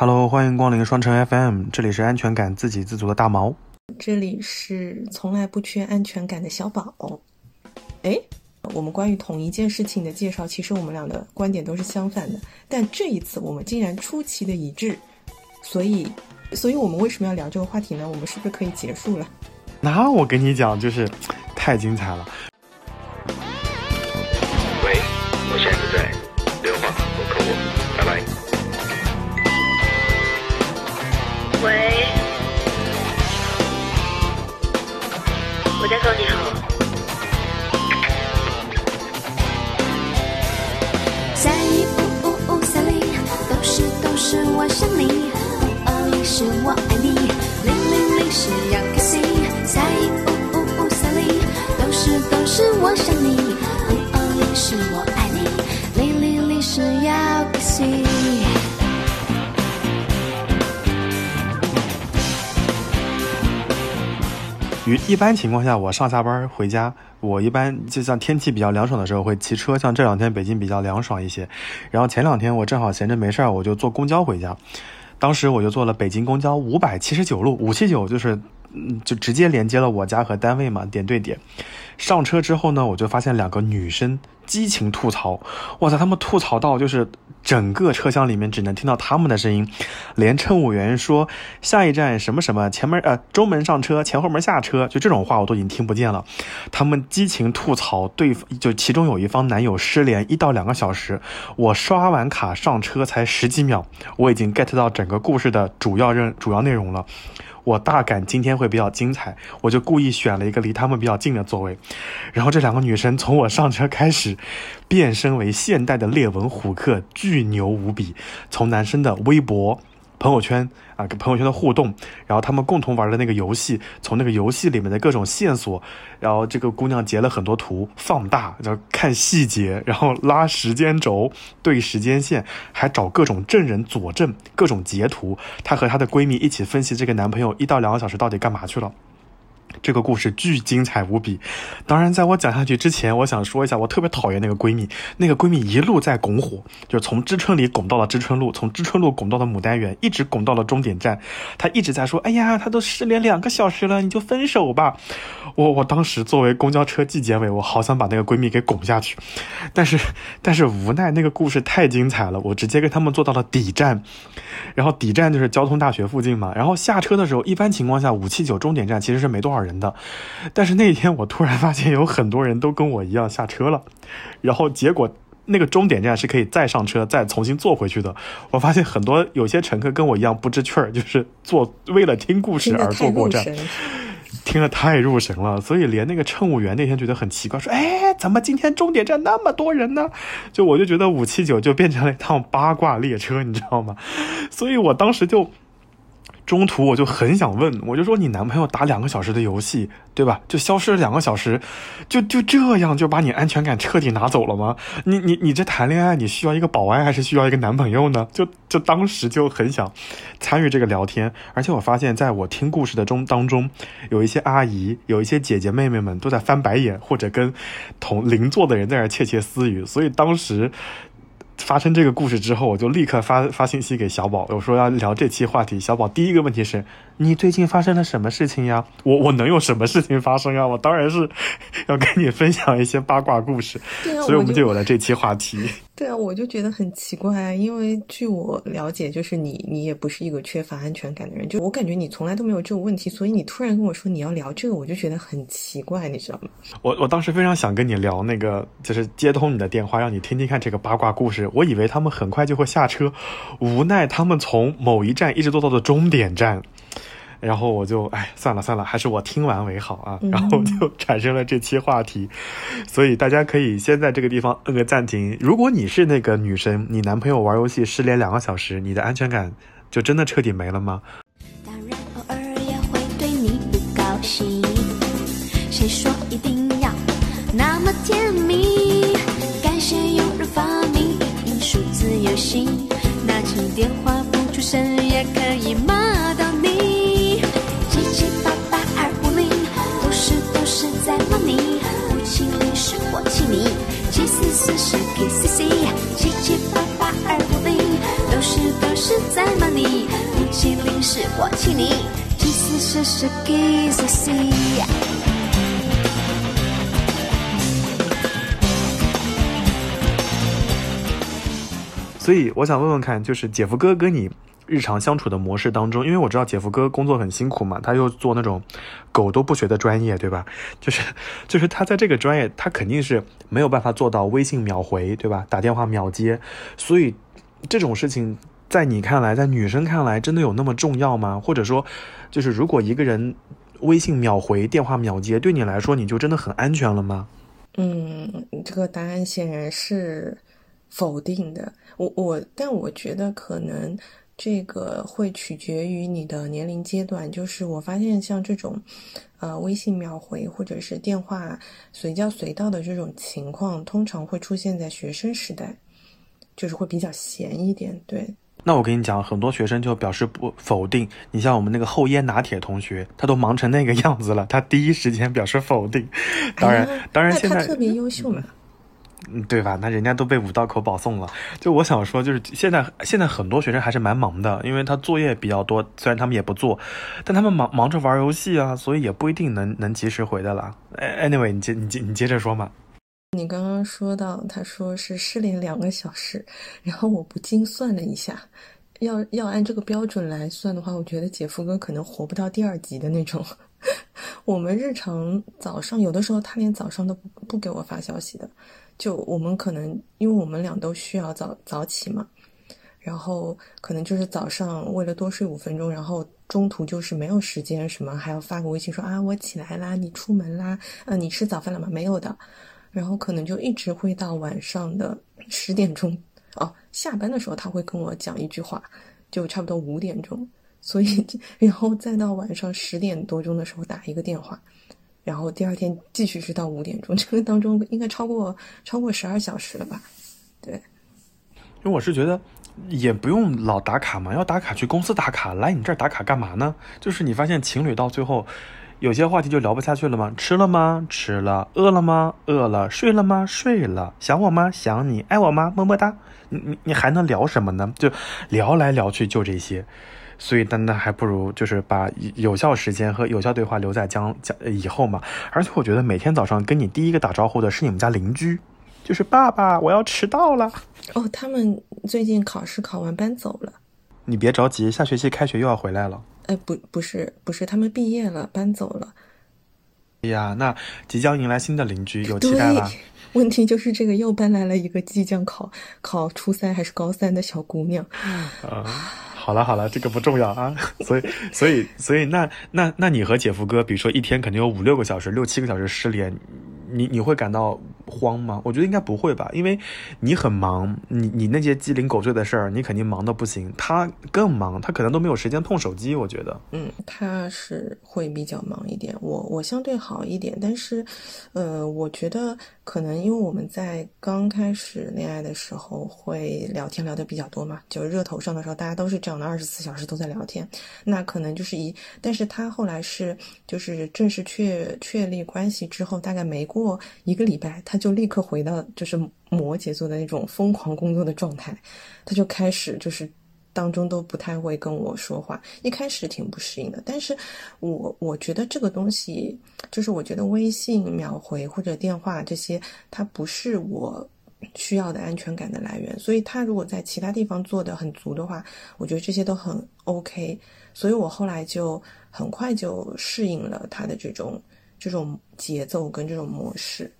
Hello，欢迎光临双城 FM，这里是安全感自给自足的大毛，这里是从来不缺安全感的小宝。哎，我们关于同一件事情的介绍，其实我们俩的观点都是相反的，但这一次我们竟然出奇的一致，所以，所以我们为什么要聊这个话题呢？我们是不是可以结束了？那我跟你讲，就是太精彩了。于一般情况下，我上下班回家，我一般就像天气比较凉爽的时候会骑车，像这两天北京比较凉爽一些。然后前两天我正好闲着没事儿，我就坐公交回家。当时我就坐了北京公交五百七十九路，五七九就是，嗯，就直接连接了我家和单位嘛，点对点。上车之后呢，我就发现两个女生激情吐槽，哇塞，他们吐槽到就是整个车厢里面只能听到他们的声音，连乘务员说下一站什么什么前门呃中门上车，前后门下车，就这种话我都已经听不见了。他们激情吐槽对，就其中有一方男友失联一到两个小时，我刷完卡上车才十几秒，我已经 get 到整个故事的主要任主要内容了。我大感今天会比较精彩，我就故意选了一个离他们比较近的座位，然后这两个女生从我上车开始，变身为现代的列文虎克，巨牛无比。从男生的微博、朋友圈啊，跟朋友圈的互动，然后他们共同玩的那个游戏，从那个游戏里面的各种线索，然后这个姑娘截了很多图，放大，然后看细节，然后拉时间轴，对时间线，还找各种证人佐证，各种截图。她和她的闺蜜一起分析这个男朋友一到两个小时到底干嘛去了。这个故事巨精彩无比。当然，在我讲下去之前，我想说一下，我特别讨厌那个闺蜜。那个闺蜜一路在拱火，就从知春里拱到了知春路，从知春路拱到了牡丹园，一直拱到了终点站。她一直在说：“哎呀，她都失联两个小时了，你就分手吧。”我我当时作为公交车纪检委，我好想把那个闺蜜给拱下去，但是但是无奈那个故事太精彩了，我直接跟他们坐到了底站。然后底站就是交通大学附近嘛。然后下车的时候，一般情况下五七九终点站其实是没多少人的，但是那一天我突然发现有很多人都跟我一样下车了，然后结果那个终点站是可以再上车再重新坐回去的。我发现很多有些乘客跟我一样不知趣儿，就是坐为了听故事而坐过站。听了太入神了，所以连那个乘务员那天觉得很奇怪，说：“哎，怎么今天终点站那么多人呢？”就我就觉得五七九就变成了一趟八卦列车，你知道吗？所以我当时就中途我就很想问，我就说：“你男朋友打两个小时的游戏，对吧？就消失了两个小时，就就这样就把你安全感彻底拿走了吗？你你你这谈恋爱，你需要一个保安还是需要一个男朋友呢？就就当时就很想参与这个聊天，而且我发现，在我听故事的中当中，有一些阿姨，有一些姐姐妹妹们都在翻白眼，或者跟同邻座的人在那窃窃私语，所以当时。发生这个故事之后，我就立刻发发信息给小宝，我说要聊这期话题。小宝第一个问题是：你最近发生了什么事情呀？我我能有什么事情发生啊？我当然是 要跟你分享一些八卦故事。对啊，所以我们就有了这期话题。对啊，我就觉得很奇怪，因为据我了解，就是你你也不是一个缺乏安全感的人，就我感觉你从来都没有这种问题，所以你突然跟我说你要聊这个，我就觉得很奇怪，你知道吗？我我当时非常想跟你聊那个，就是接通你的电话，让你听听看这个八卦故事。我以为他们很快就会下车，无奈他们从某一站一直坐到了终点站。然后我就哎算了算了，还是我听完为好啊。然后就产生了这期话题，所以大家可以先在这个地方摁个暂停。如果你是那个女生，你男朋友玩游戏失联两个小时，你的安全感就真的彻底没了吗？当然偶尔也会对你不高兴，谁说一定要那么甜蜜？感谢有人发明音数字游戏，拿起电话不出声也可以骂在骂你。五七零是我气你，七四四是 K C C，七七八八二五零，都是都是在骂你，米其林是我请你，七四四是 kiss see。所以我想问问看，就是姐夫哥跟你日常相处的模式当中，因为我知道姐夫哥工作很辛苦嘛，他又做那种狗都不学的专业，对吧？就是 就是他在这个专业，他肯定是没有办法做到微信秒回，对吧？打电话秒接，所以这种事情在你看来，在女生看来，真的有那么重要吗？或者说，就是如果一个人微信秒回、电话秒接，对你来说，你就真的很安全了吗？嗯，这个答案显然是否定的。我我，但我觉得可能这个会取决于你的年龄阶段。就是我发现像这种，呃，微信秒回或者是电话随叫随到的这种情况，通常会出现在学生时代，就是会比较闲一点。对，那我跟你讲，很多学生就表示不否定。你像我们那个后烟拿铁同学，他都忙成那个样子了，他第一时间表示否定。当然，啊当然现在他特别优秀嘛。嗯，对吧？那人家都被五道口保送了。就我想说，就是现在现在很多学生还是蛮忙的，因为他作业比较多，虽然他们也不做，但他们忙忙着玩游戏啊，所以也不一定能能及时回的啦。哎 Anyway，你接你接你接着说嘛。你刚刚说到，他说是失联两个小时，然后我不禁算了一下，要要按这个标准来算的话，我觉得姐夫哥可能活不到第二集的那种。我们日常早上有的时候他连早上都不不给我发消息的，就我们可能因为我们俩都需要早早起嘛，然后可能就是早上为了多睡五分钟，然后中途就是没有时间什么，还要发个微信说啊我起来啦，你出门啦，呃你吃早饭了吗？没有的，然后可能就一直会到晚上的十点钟。哦，下班的时候他会跟我讲一句话，就差不多五点钟，所以 然后再到晚上十点多钟的时候打一个电话，然后第二天继续是到五点钟，这个当中应该超过超过十二小时了吧？对，因为我是觉得也不用老打卡嘛，要打卡去公司打卡，来你这儿打卡干嘛呢？就是你发现情侣到最后。有些话题就聊不下去了吗？吃了吗？吃了。饿了吗？饿了。睡了吗？睡了。想我吗？想你。爱我吗？么么哒。你你你还能聊什么呢？就聊来聊去就这些，所以那那还不如就是把有效时间和有效对话留在将将以后嘛。而且我觉得每天早上跟你第一个打招呼的是你们家邻居，就是爸爸，我要迟到了。哦，他们最近考试考完搬走了。你别着急，下学期开学又要回来了。哎，不，不是，不是，他们毕业了，搬走了。哎呀，那即将迎来新的邻居，有期待啦。问题就是这个又搬来了一个即将考考初三还是高三的小姑娘。啊，好了好了，这个不重要啊。所以所以所以，那那那你和姐夫哥，比如说一天肯定有五六个小时、六七个小时失联，你你会感到慌吗？我觉得应该不会吧，因为你很忙，你你那些鸡零狗碎的事儿，你肯定忙的不行。他更忙，他可能都没有时间碰手机。我觉得，嗯，他是会比较忙一点，我我相对好一点，但是，呃，我觉得可能因为我们在刚开始恋爱的时候会聊天聊得比较多嘛，就热头上的时候，大家都是这样的，二十四小时都在聊天，那可能就是一，但是他后来是就是正式确确立关系之后，大概没过一个礼拜，他就立刻回到就是摩羯座的那种疯狂工作的状态，他就开始就是。当中都不太会跟我说话，一开始挺不适应的。但是我我觉得这个东西，就是我觉得微信秒回或者电话这些，它不是我需要的安全感的来源。所以他如果在其他地方做的很足的话，我觉得这些都很 OK。所以我后来就很快就适应了他的这种这种节奏跟这种模式，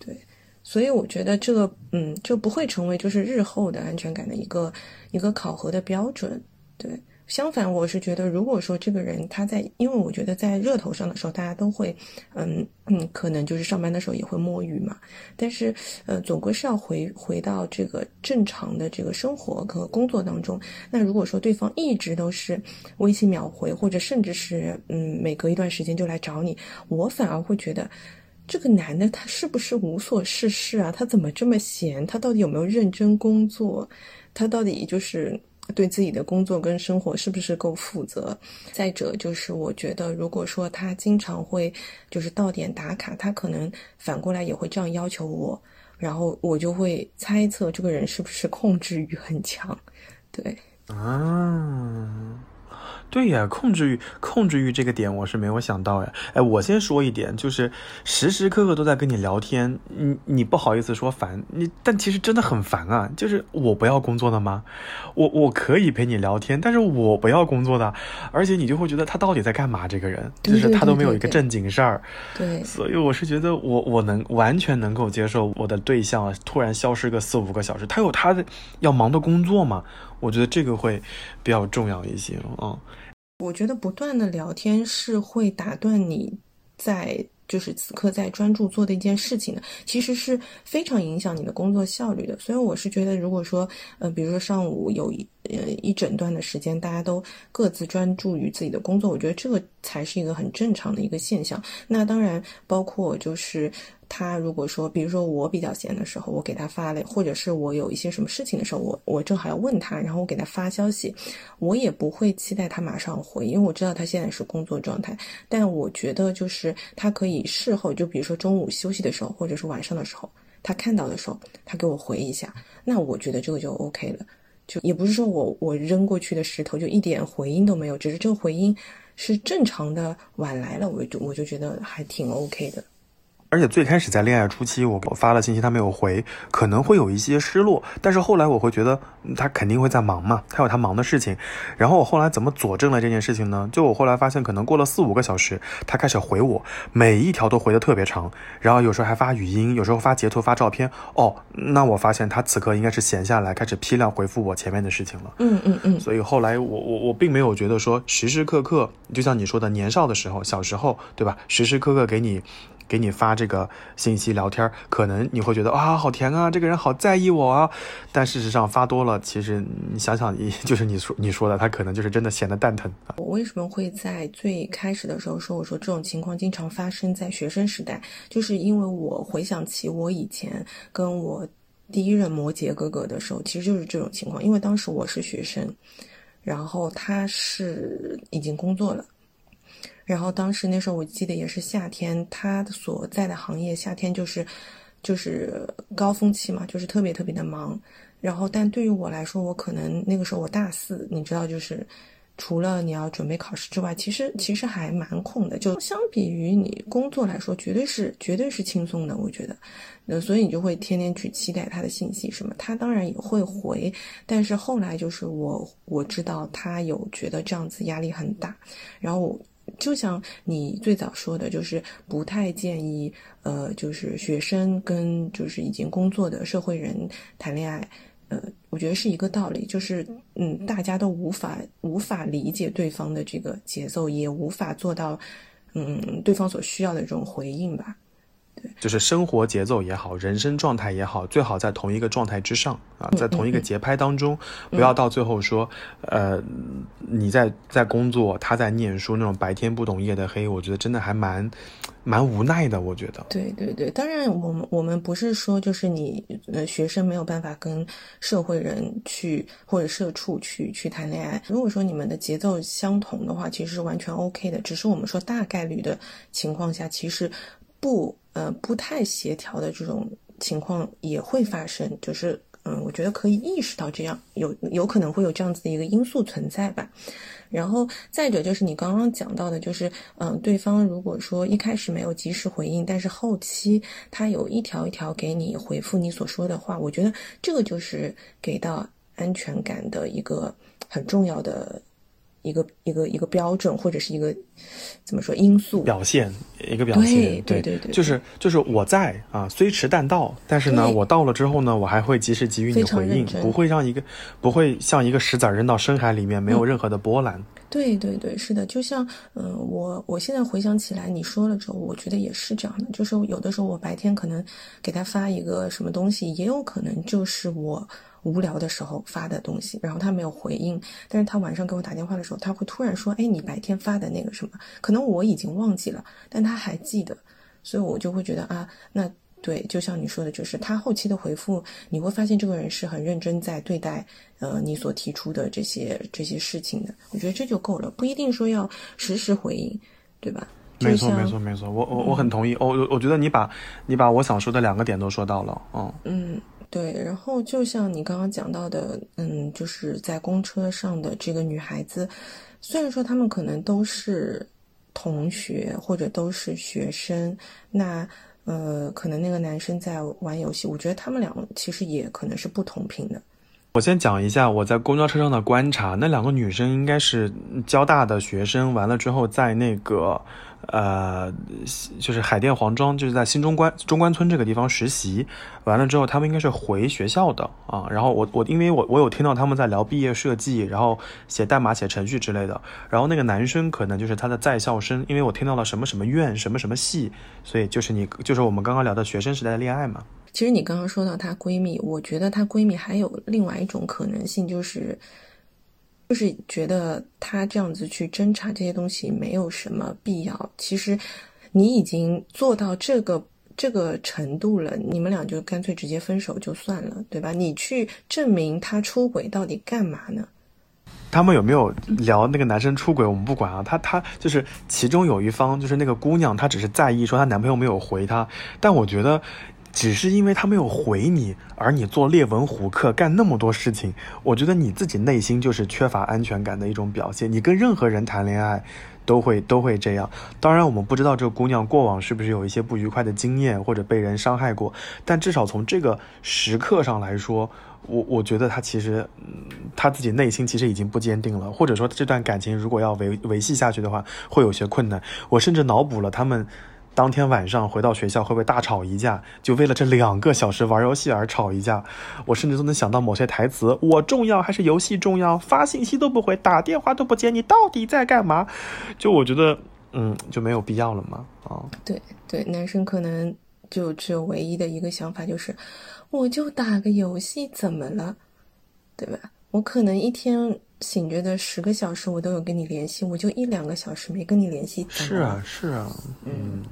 对。所以我觉得这个，嗯，就不会成为就是日后的安全感的一个一个考核的标准。对，相反，我是觉得，如果说这个人他在，因为我觉得在热头上的时候，大家都会，嗯嗯，可能就是上班的时候也会摸鱼嘛。但是，呃，总归是要回回到这个正常的这个生活和工作当中。那如果说对方一直都是微信秒回，或者甚至是嗯每隔一段时间就来找你，我反而会觉得。这个男的他是不是无所事事啊？他怎么这么闲？他到底有没有认真工作？他到底就是对自己的工作跟生活是不是够负责？再者就是，我觉得如果说他经常会就是到点打卡，他可能反过来也会这样要求我，然后我就会猜测这个人是不是控制欲很强。对，啊，对呀，控制欲，控制欲这个点我是没有想到呀。哎，我先说一点，就是时时刻刻都在跟你聊天，你你不好意思说烦你，但其实真的很烦啊。就是我不要工作的吗？我我可以陪你聊天，但是我不要工作的，而且你就会觉得他到底在干嘛？这个人就是他都没有一个正经事儿。对，所以我是觉得我我能完全能够接受我的对象突然消失个四五个小时，他有他的要忙的工作嘛？我觉得这个会比较重要一些啊。我觉得不断的聊天是会打断你在就是此刻在专注做的一件事情的，其实是非常影响你的工作效率的。所以我是觉得，如果说呃，比如说上午有一呃一整段的时间，大家都各自专注于自己的工作，我觉得这个才是一个很正常的一个现象。那当然包括就是。他如果说，比如说我比较闲的时候，我给他发了，或者是我有一些什么事情的时候，我我正好要问他，然后我给他发消息，我也不会期待他马上回，因为我知道他现在是工作状态。但我觉得就是他可以事后，就比如说中午休息的时候，或者是晚上的时候，他看到的时候，他给我回一下，那我觉得这个就 OK 了。就也不是说我我扔过去的石头就一点回音都没有，只是这个回音是正常的晚来了，我就我就觉得还挺 OK 的。而且最开始在恋爱初期，我我发了信息，他没有回，可能会有一些失落。但是后来我会觉得他肯定会在忙嘛，他有他忙的事情。然后我后来怎么佐证了这件事情呢？就我后来发现，可能过了四五个小时，他开始回我，每一条都回的特别长，然后有时候还发语音，有时候发截图、发照片。哦，那我发现他此刻应该是闲下来，开始批量回复我前面的事情了。嗯嗯嗯。所以后来我我我并没有觉得说时时刻刻，就像你说的，年少的时候，小时候，对吧？时时刻刻给你。给你发这个信息聊天，可能你会觉得啊，好甜啊，这个人好在意我啊。但事实上发多了，其实你想想，就是你说你说的，他可能就是真的闲得蛋疼。我为什么会在最开始的时候说，我说这种情况经常发生在学生时代，就是因为我回想起我以前跟我第一任摩羯哥哥的时候，其实就是这种情况。因为当时我是学生，然后他是已经工作了。然后当时那时候我记得也是夏天，他所在的行业夏天就是，就是高峰期嘛，就是特别特别的忙。然后但对于我来说，我可能那个时候我大四，你知道，就是除了你要准备考试之外，其实其实还蛮空的。就相比于你工作来说，绝对是绝对是轻松的，我觉得。那，所以你就会天天去期待他的信息什么。他当然也会回，但是后来就是我我知道他有觉得这样子压力很大，然后。就像你最早说的，就是不太建议，呃，就是学生跟就是已经工作的社会人谈恋爱，呃，我觉得是一个道理，就是嗯，大家都无法无法理解对方的这个节奏，也无法做到嗯对方所需要的这种回应吧。就是生活节奏也好，人生状态也好，最好在同一个状态之上啊，在同一个节拍当中，不要到最后说，呃，你在在工作，他在念书，那种白天不懂夜的黑，我觉得真的还蛮蛮无奈的。我觉得，对对对，当然我们我们不是说就是你呃学生没有办法跟社会人去或者社畜去去谈恋爱。如果说你们的节奏相同的话，其实是完全 OK 的。只是我们说大概率的情况下，其实不。呃，不太协调的这种情况也会发生，就是，嗯，我觉得可以意识到这样有有可能会有这样子的一个因素存在吧。然后再者就是你刚刚讲到的，就是，嗯，对方如果说一开始没有及时回应，但是后期他有一条一条给你回复你所说的话，我觉得这个就是给到安全感的一个很重要的。一个一个一个标准或者是一个怎么说因素。表现一个表现对对对，就是就是我在啊，虽迟但到，但是呢，我到了之后呢，我还会及时给予你回应，不会让一个不会像一个石子扔到深海里面，没有任何的波澜。对对对，是的，就像嗯，我我现在回想起来，你说了之后，我觉得也是这样的，就是有的时候我白天可能给他发一个什么东西，也有可能就是我。无聊的时候发的东西，然后他没有回应，但是他晚上给我打电话的时候，他会突然说：“哎，你白天发的那个什么，可能我已经忘记了，但他还记得，所以我就会觉得啊，那对，就像你说的，就是他后期的回复，你会发现这个人是很认真在对待，呃，你所提出的这些这些事情的，我觉得这就够了，不一定说要实时回应，对吧？没错，没错，没错，我我我很同意，我我觉得你把你把我想说的两个点都说到了，嗯嗯。对，然后就像你刚刚讲到的，嗯，就是在公车上的这个女孩子，虽然说她们可能都是同学或者都是学生，那呃，可能那个男生在玩游戏，我觉得他们俩其实也可能是不同频的。我先讲一下我在公交车上的观察，那两个女生应该是交大的学生，完了之后在那个。呃，就是海淀黄庄，就是在新中关中关村这个地方实习，完了之后他们应该是回学校的啊。然后我我因为我我有听到他们在聊毕业设计，然后写代码、写程序之类的。然后那个男生可能就是他的在校生，因为我听到了什么什么院、什么什么系，所以就是你就是我们刚刚聊的学生时代的恋爱嘛。其实你刚刚说到她闺蜜，我觉得她闺蜜还有另外一种可能性，就是。就是觉得她这样子去侦查这些东西没有什么必要。其实，你已经做到这个这个程度了，你们俩就干脆直接分手就算了，对吧？你去证明他出轨到底干嘛呢？他们有没有聊那个男生出轨？我们不管啊。他他就是其中有一方，就是那个姑娘，她只是在意说她男朋友没有回她。但我觉得。只是因为他没有回你，而你做列文虎克干那么多事情，我觉得你自己内心就是缺乏安全感的一种表现。你跟任何人谈恋爱，都会都会这样。当然，我们不知道这个姑娘过往是不是有一些不愉快的经验，或者被人伤害过。但至少从这个时刻上来说，我我觉得她其实，嗯她自己内心其实已经不坚定了，或者说这段感情如果要维维系下去的话，会有些困难。我甚至脑补了他们。当天晚上回到学校会不会大吵一架？就为了这两个小时玩游戏而吵一架？我甚至都能想到某些台词：我重要还是游戏重要？发信息都不回，打电话都不接，你到底在干嘛？就我觉得，嗯，就没有必要了嘛。啊，对对，男生可能就只有唯一的一个想法就是，我就打个游戏怎么了？对吧？我可能一天醒着的十个小时我都有跟你联系，我就一两个小时没跟你联系。是啊，是啊，嗯。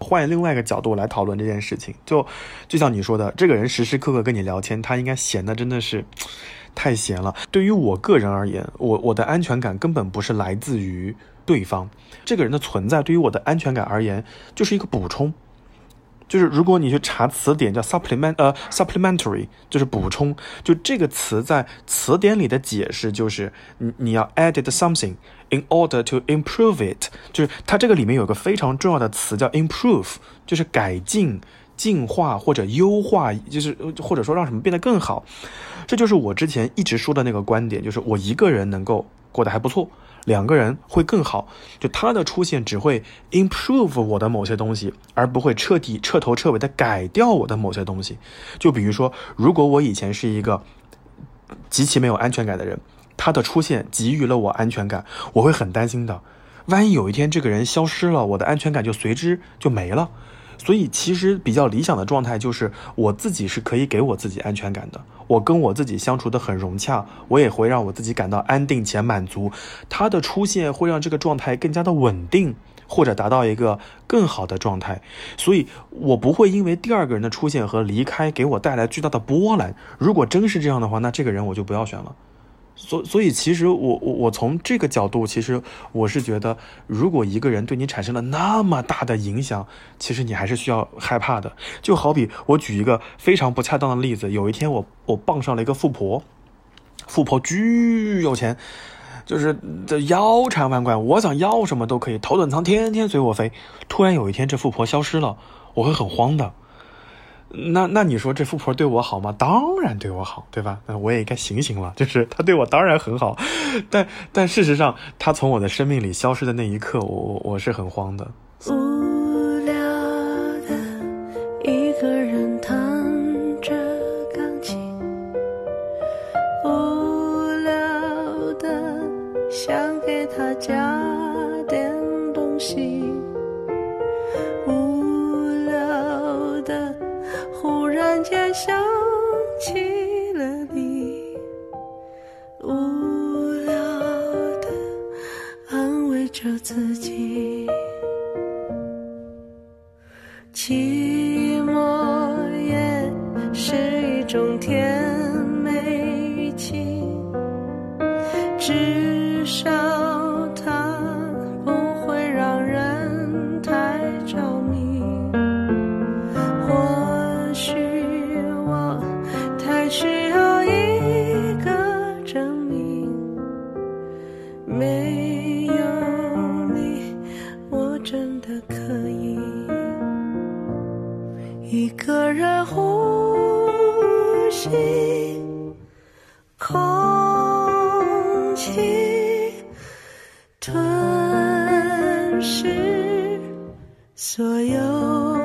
换另外一个角度来讨论这件事情，就就像你说的，这个人时时刻刻跟你聊天，他应该闲的真的是 太闲了。对于我个人而言，我我的安全感根本不是来自于对方，这个人的存在对于我的安全感而言就是一个补充。就是如果你去查词典，叫 supplement，呃，supplementary，就是补充。就这个词在词典里的解释就是，你你要 added something in order to improve it。就是它这个里面有个非常重要的词叫 improve，就是改进、进化或者优化，就是或者说让什么变得更好。这就是我之前一直说的那个观点，就是我一个人能够过得还不错。两个人会更好，就他的出现只会 improve 我的某些东西，而不会彻底彻头彻尾的改掉我的某些东西。就比如说，如果我以前是一个极其没有安全感的人，他的出现给予了我安全感，我会很担心的。万一有一天这个人消失了，我的安全感就随之就没了。所以，其实比较理想的状态就是我自己是可以给我自己安全感的。我跟我自己相处的很融洽，我也会让我自己感到安定且满足。他的出现会让这个状态更加的稳定，或者达到一个更好的状态。所以我不会因为第二个人的出现和离开给我带来巨大的波澜。如果真是这样的话，那这个人我就不要选了。所所以，其实我我我从这个角度，其实我是觉得，如果一个人对你产生了那么大的影响，其实你还是需要害怕的。就好比我举一个非常不恰当的例子，有一天我我傍上了一个富婆，富婆巨有钱，就是这腰缠万贯，我想要什么都可以，头等舱天天随我飞。突然有一天这富婆消失了，我会很慌的。那那你说这富婆对我好吗？当然对我好，对吧？那我也该醒醒了。就是她对我当然很好，但但事实上，她从我的生命里消失的那一刻，我我我是很慌的。嗯间想起了你，无聊的安慰着自己，寂寞也是一种甜美语气，至少。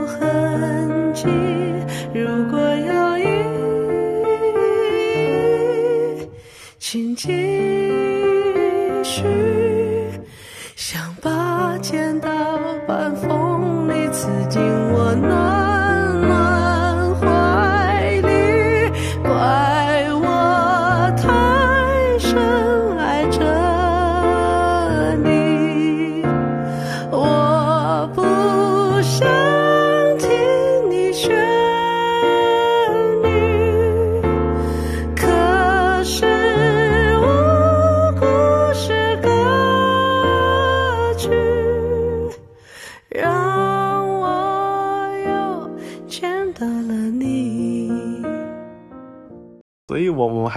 痕迹。如果有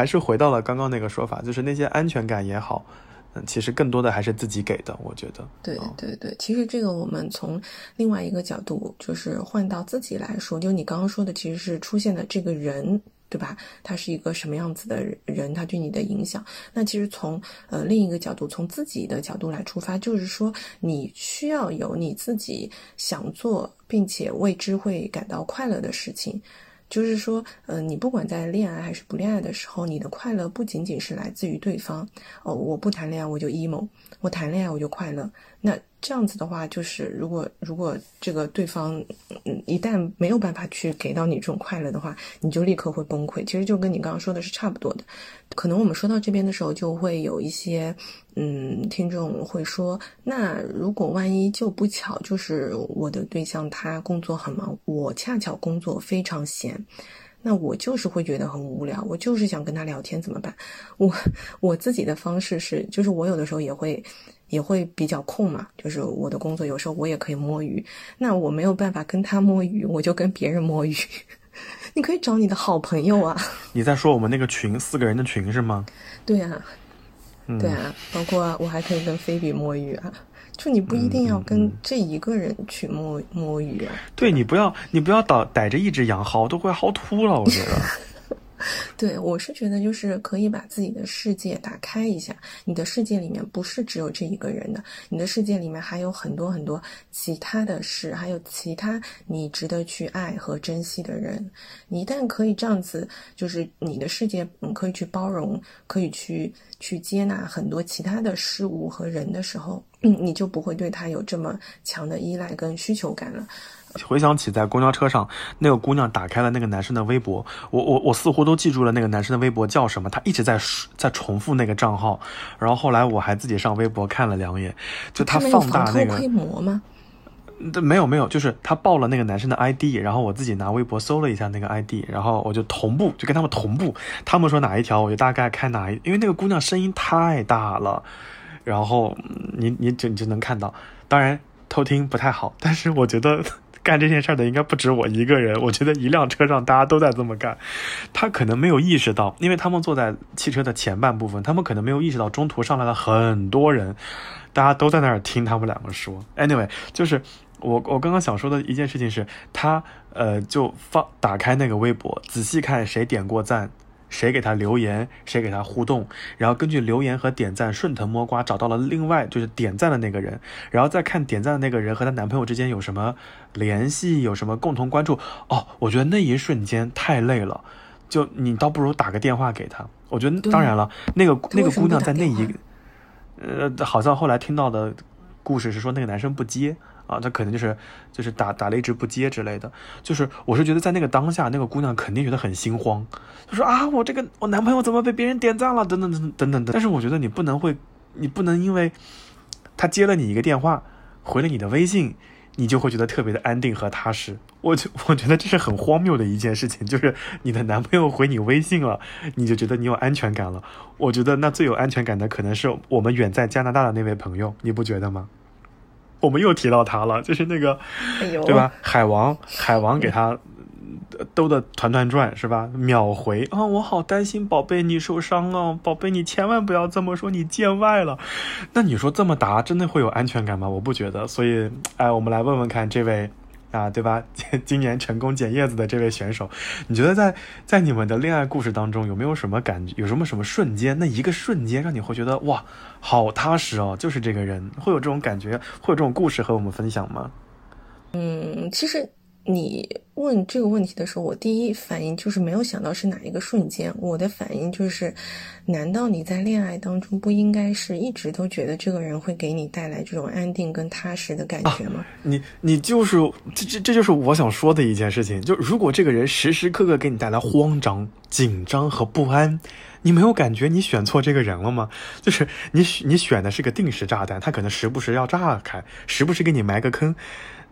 还是回到了刚刚那个说法，就是那些安全感也好，嗯，其实更多的还是自己给的，我觉得。对嗯对对，其实这个我们从另外一个角度，就是换到自己来说，就你刚刚说的，其实是出现的这个人，对吧？他是一个什么样子的人，他对你的影响。那其实从呃另一个角度，从自己的角度来出发，就是说你需要有你自己想做并且为之会感到快乐的事情。就是说，嗯，你不管在恋爱还是不恋爱的时候，你的快乐不仅仅是来自于对方。哦，我不谈恋爱我就 emo，我谈恋爱我就快乐。那这样子的话，就是如果如果这个对方嗯一旦没有办法去给到你这种快乐的话，你就立刻会崩溃。其实就跟你刚刚说的是差不多的。可能我们说到这边的时候，就会有一些嗯听众会说，那如果万一就不巧，就是我的对象他工作很忙，我恰巧工作非常闲。那我就是会觉得很无聊，我就是想跟他聊天，怎么办？我我自己的方式是，就是我有的时候也会也会比较空嘛，就是我的工作有时候我也可以摸鱼，那我没有办法跟他摸鱼，我就跟别人摸鱼。你可以找你的好朋友啊，你在说我们那个群四个人的群是吗？对啊，嗯对啊，包括我还可以跟菲比摸鱼啊，就你不一定要跟这一个人去摸摸鱼啊。对你不要你不要逮逮着一只羊薅，都快薅秃了，我觉得。对，我是觉得就是可以把自己的世界打开一下。你的世界里面不是只有这一个人的，你的世界里面还有很多很多其他的事，还有其他你值得去爱和珍惜的人。你一旦可以这样子，就是你的世界，你，可以去包容，可以去去接纳很多其他的事物和人的时候，你就不会对他有这么强的依赖跟需求感了。回想起在公交车上，那个姑娘打开了那个男生的微博，我我我似乎都记住了那个男生的微博叫什么，他一直在说在重复那个账号，然后后来我还自己上微博看了两眼，就他放大那个防偷窥膜吗？没有没有，就是他报了那个男生的 ID，然后我自己拿微博搜了一下那个 ID，然后我就同步，就跟他们同步。他们说哪一条，我就大概看哪一，因为那个姑娘声音太大了，然后嗯你你就你就能看到。当然偷听不太好，但是我觉得干这件事的应该不止我一个人。我觉得一辆车上大家都在这么干，他可能没有意识到，因为他们坐在汽车的前半部分，他们可能没有意识到中途上来了很多人，大家都在那儿听他们两个说。Anyway，就是我我刚刚想说的一件事情是，他呃就放打开那个微博，仔细看谁点过赞。谁给他留言，谁给他互动，然后根据留言和点赞顺藤摸瓜找到了另外就是点赞的那个人，然后再看点赞的那个人和她男朋友之间有什么联系，有什么共同关注。哦，我觉得那一瞬间太累了，就你倒不如打个电话给他。我觉得当然了，那个那个姑娘在那一，呃，好像后来听到的故事是说那个男生不接啊，他可能就是就是打打了一直不接之类的。就是我是觉得在那个当下，那个姑娘肯定觉得很心慌，就说啊，我这个我男朋友怎么被别人点赞了，等等等等等等。但是我觉得你不能会，你不能因为他接了你一个电话，回了你的微信。你就会觉得特别的安定和踏实，我就我觉得这是很荒谬的一件事情，就是你的男朋友回你微信了，你就觉得你有安全感了。我觉得那最有安全感的可能是我们远在加拿大的那位朋友，你不觉得吗？我们又提到他了，就是那个，哎，对吧？海王，海王给他兜的团团转，是吧？秒回啊，我好担心宝贝你受伤啊，宝贝你千万不要这么说，你见外了。那你说这么答真的会有安全感吗？我不觉得。所以，哎，我们来问问看这位。啊，对吧？今年成功捡叶子的这位选手，你觉得在在你们的恋爱故事当中，有没有什么感觉？有什么什么瞬间？那一个瞬间让你会觉得哇，好踏实哦，就是这个人，会有这种感觉，会有这种故事和我们分享吗？嗯，其实。你问这个问题的时候，我第一反应就是没有想到是哪一个瞬间。我的反应就是，难道你在恋爱当中不应该是一直都觉得这个人会给你带来这种安定跟踏实的感觉吗？你你就是这这这就是我想说的一件事情。就如果这个人时时刻刻给你带来慌张、紧张和不安，你没有感觉你选错这个人了吗？就是你你选的是个定时炸弹，他可能时不时要炸开，时不时给你埋个坑。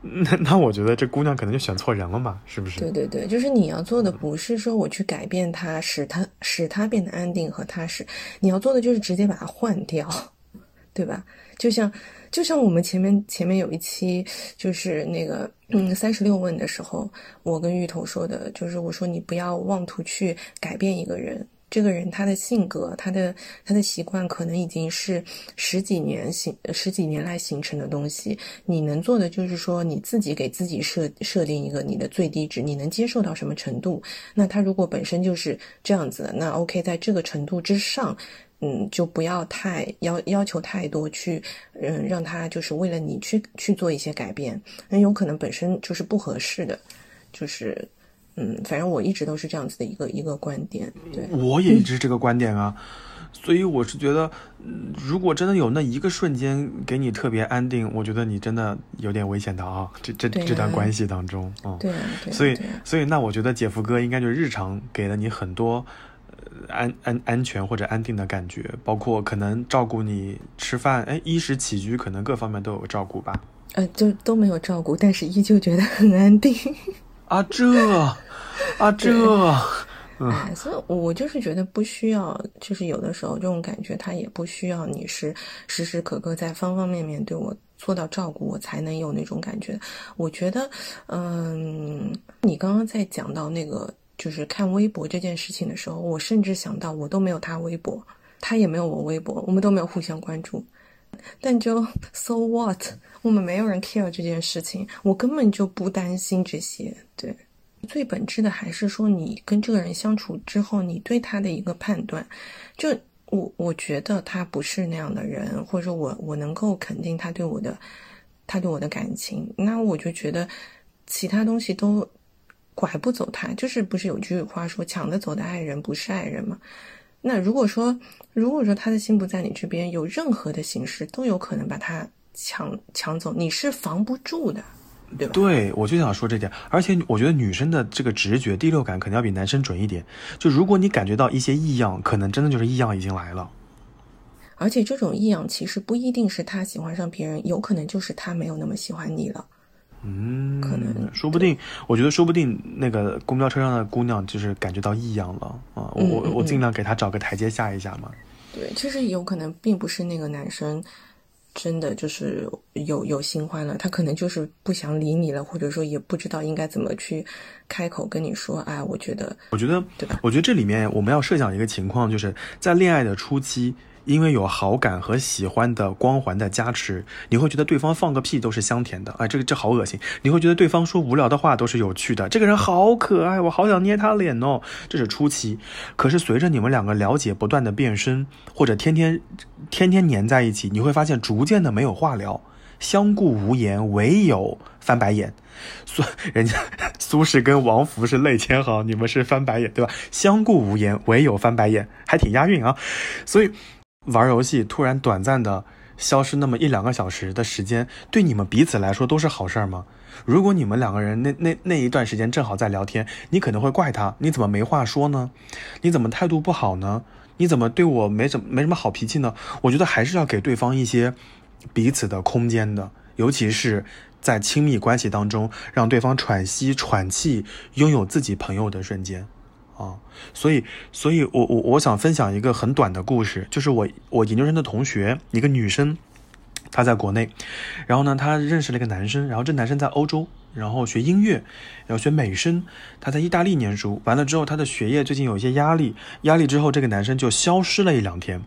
那那我觉得这姑娘可能就选错人了嘛，是不是？对对对，就是你要做的不是说我去改变他，使他使他变得安定和踏实，你要做的就是直接把她换掉，对吧？就像就像我们前面前面有一期就是那个嗯三十六问的时候，我跟芋头说的就是我说你不要妄图去改变一个人。这个人他的性格，他的他的习惯，可能已经是十几年形十几年来形成的东西。你能做的就是说，你自己给自己设设定一个你的最低值，你能接受到什么程度？那他如果本身就是这样子的，那 OK，在这个程度之上，嗯，就不要太要要求太多，去嗯让他就是为了你去去做一些改变，那有可能本身就是不合适的，就是。嗯，反正我一直都是这样子的一个一个观点，对，我也一直这个观点啊，所以我是觉得，如果真的有那一个瞬间给你特别安定，我觉得你真的有点危险的啊，这这这段关系当中啊，对，所以所以那我觉得姐夫哥应该就日常给了你很多安安安全或者安定的感觉，包括可能照顾你吃饭，哎，衣食起居可能各方面都有照顾吧，呃，就都没有照顾，但是依旧觉得很安定。啊这，啊这，哎，所以我就是觉得不需要，就是有的时候这种感觉，他也不需要你是时时刻刻在方方面面对我做到照顾，我才能有那种感觉。我觉得，嗯，你刚刚在讲到那个就是看微博这件事情的时候，我甚至想到我都没有他微博，他也没有我微博，我们都没有互相关注。但就 so what？我们没有人 care 这件事情，我根本就不担心这些。对，最本质的还是说，你跟这个人相处之后，你对他的一个判断。就我我觉得他不是那样的人，或者说我我能够肯定他对我的，他对我的感情，那我就觉得其他东西都拐不走他。就是不是有句话说，抢着走的爱人不是爱人吗？那如果说，如果说他的心不在你这边，有任何的形式都有可能把他抢抢走，你是防不住的，对吧？对，我就想说这点。而且我觉得女生的这个直觉、第六感肯定要比男生准一点。就如果你感觉到一些异样，可能真的就是异样已经来了。而且这种异样其实不一定是他喜欢上别人，有可能就是他没有那么喜欢你了。嗯，可能说不定，我觉得说不定那个公交车上的姑娘就是感觉到异样了啊！我我我尽量给她找个台阶下一下嘛。对，其实有可能并不是那个男生真的就是有有新欢了，他可能就是不想理你了，或者说也不知道应该怎么去开口跟你说。哎，我觉得，我觉得，对吧？我觉得这里面我们要设想一个情况，就是在恋爱的初期。因为有好感和喜欢的光环的加持，你会觉得对方放个屁都是香甜的，哎，这个这好恶心。你会觉得对方说无聊的话都是有趣的，这个人好可爱，我好想捏他脸哦。这是初期，可是随着你们两个了解不断的变深，或者天天天天黏在一起，你会发现逐渐的没有话聊，相顾无言，唯有翻白眼。苏人家苏轼跟王弗是泪千行，你们是翻白眼，对吧？相顾无言，唯有翻白眼，还挺押韵啊。所以。玩游戏突然短暂的消失那么一两个小时的时间，对你们彼此来说都是好事儿吗？如果你们两个人那那那一段时间正好在聊天，你可能会怪他，你怎么没话说呢？你怎么态度不好呢？你怎么对我没怎没什么好脾气呢？我觉得还是要给对方一些彼此的空间的，尤其是在亲密关系当中，让对方喘息喘气，拥有自己朋友的瞬间。啊，所以，所以我我我想分享一个很短的故事，就是我我研究生的同学，一个女生，她在国内，然后呢，她认识了一个男生，然后这男生在欧洲，然后学音乐，要学美声。他在意大利念书，完了之后，他的学业最近有一些压力，压力之后，这个男生就消失了一两天。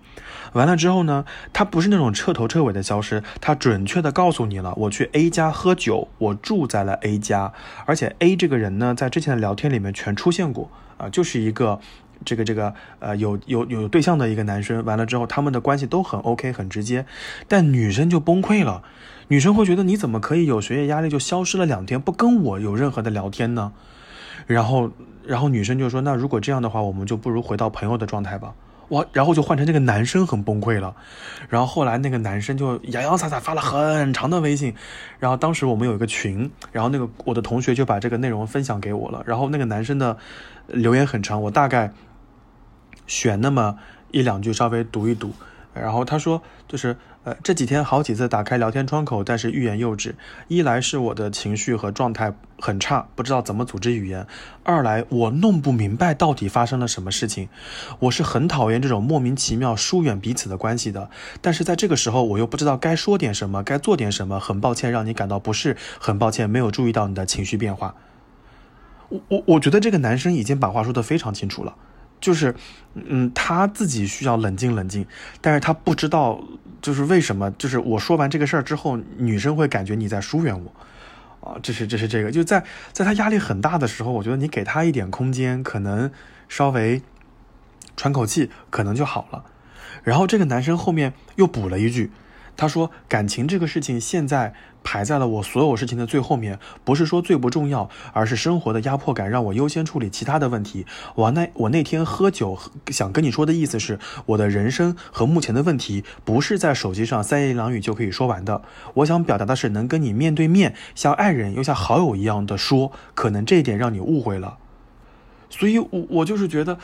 完了之后呢，他不是那种彻头彻尾的消失，他准确的告诉你了，我去 A 家喝酒，我住在了 A 家，而且 A 这个人呢，在之前的聊天里面全出现过啊，就是一个。这个这个呃有有有对象的一个男生，完了之后他们的关系都很 OK 很直接，但女生就崩溃了，女生会觉得你怎么可以有学业压力就消失了两天不跟我有任何的聊天呢？然后然后女生就说那如果这样的话，我们就不如回到朋友的状态吧。我，然后就换成那个男生很崩溃了，然后后来那个男生就洋洋洒洒发了很长的微信，然后当时我们有一个群，然后那个我的同学就把这个内容分享给我了，然后那个男生的留言很长，我大概。选那么一两句稍微读一读，然后他说就是呃这几天好几次打开聊天窗口，但是欲言又止。一来是我的情绪和状态很差，不知道怎么组织语言；二来我弄不明白到底发生了什么事情。我是很讨厌这种莫名其妙疏远彼此的关系的，但是在这个时候我又不知道该说点什么，该做点什么。很抱歉让你感到不适，很抱歉没有注意到你的情绪变化。我我我觉得这个男生已经把话说得非常清楚了。就是，嗯，他自己需要冷静冷静，但是他不知道，就是为什么，就是我说完这个事儿之后，女生会感觉你在疏远我，啊，这是这是这个，就在在他压力很大的时候，我觉得你给他一点空间，可能稍微喘口气，可能就好了。然后这个男生后面又补了一句。他说：“感情这个事情现在排在了我所有事情的最后面，不是说最不重要，而是生活的压迫感让我优先处理其他的问题。我那我那天喝酒想跟你说的意思是，我的人生和目前的问题不是在手机上三言两语就可以说完的。我想表达的是能跟你面对面，像爱人又像好友一样的说。可能这一点让你误会了，所以，我我就是觉得。”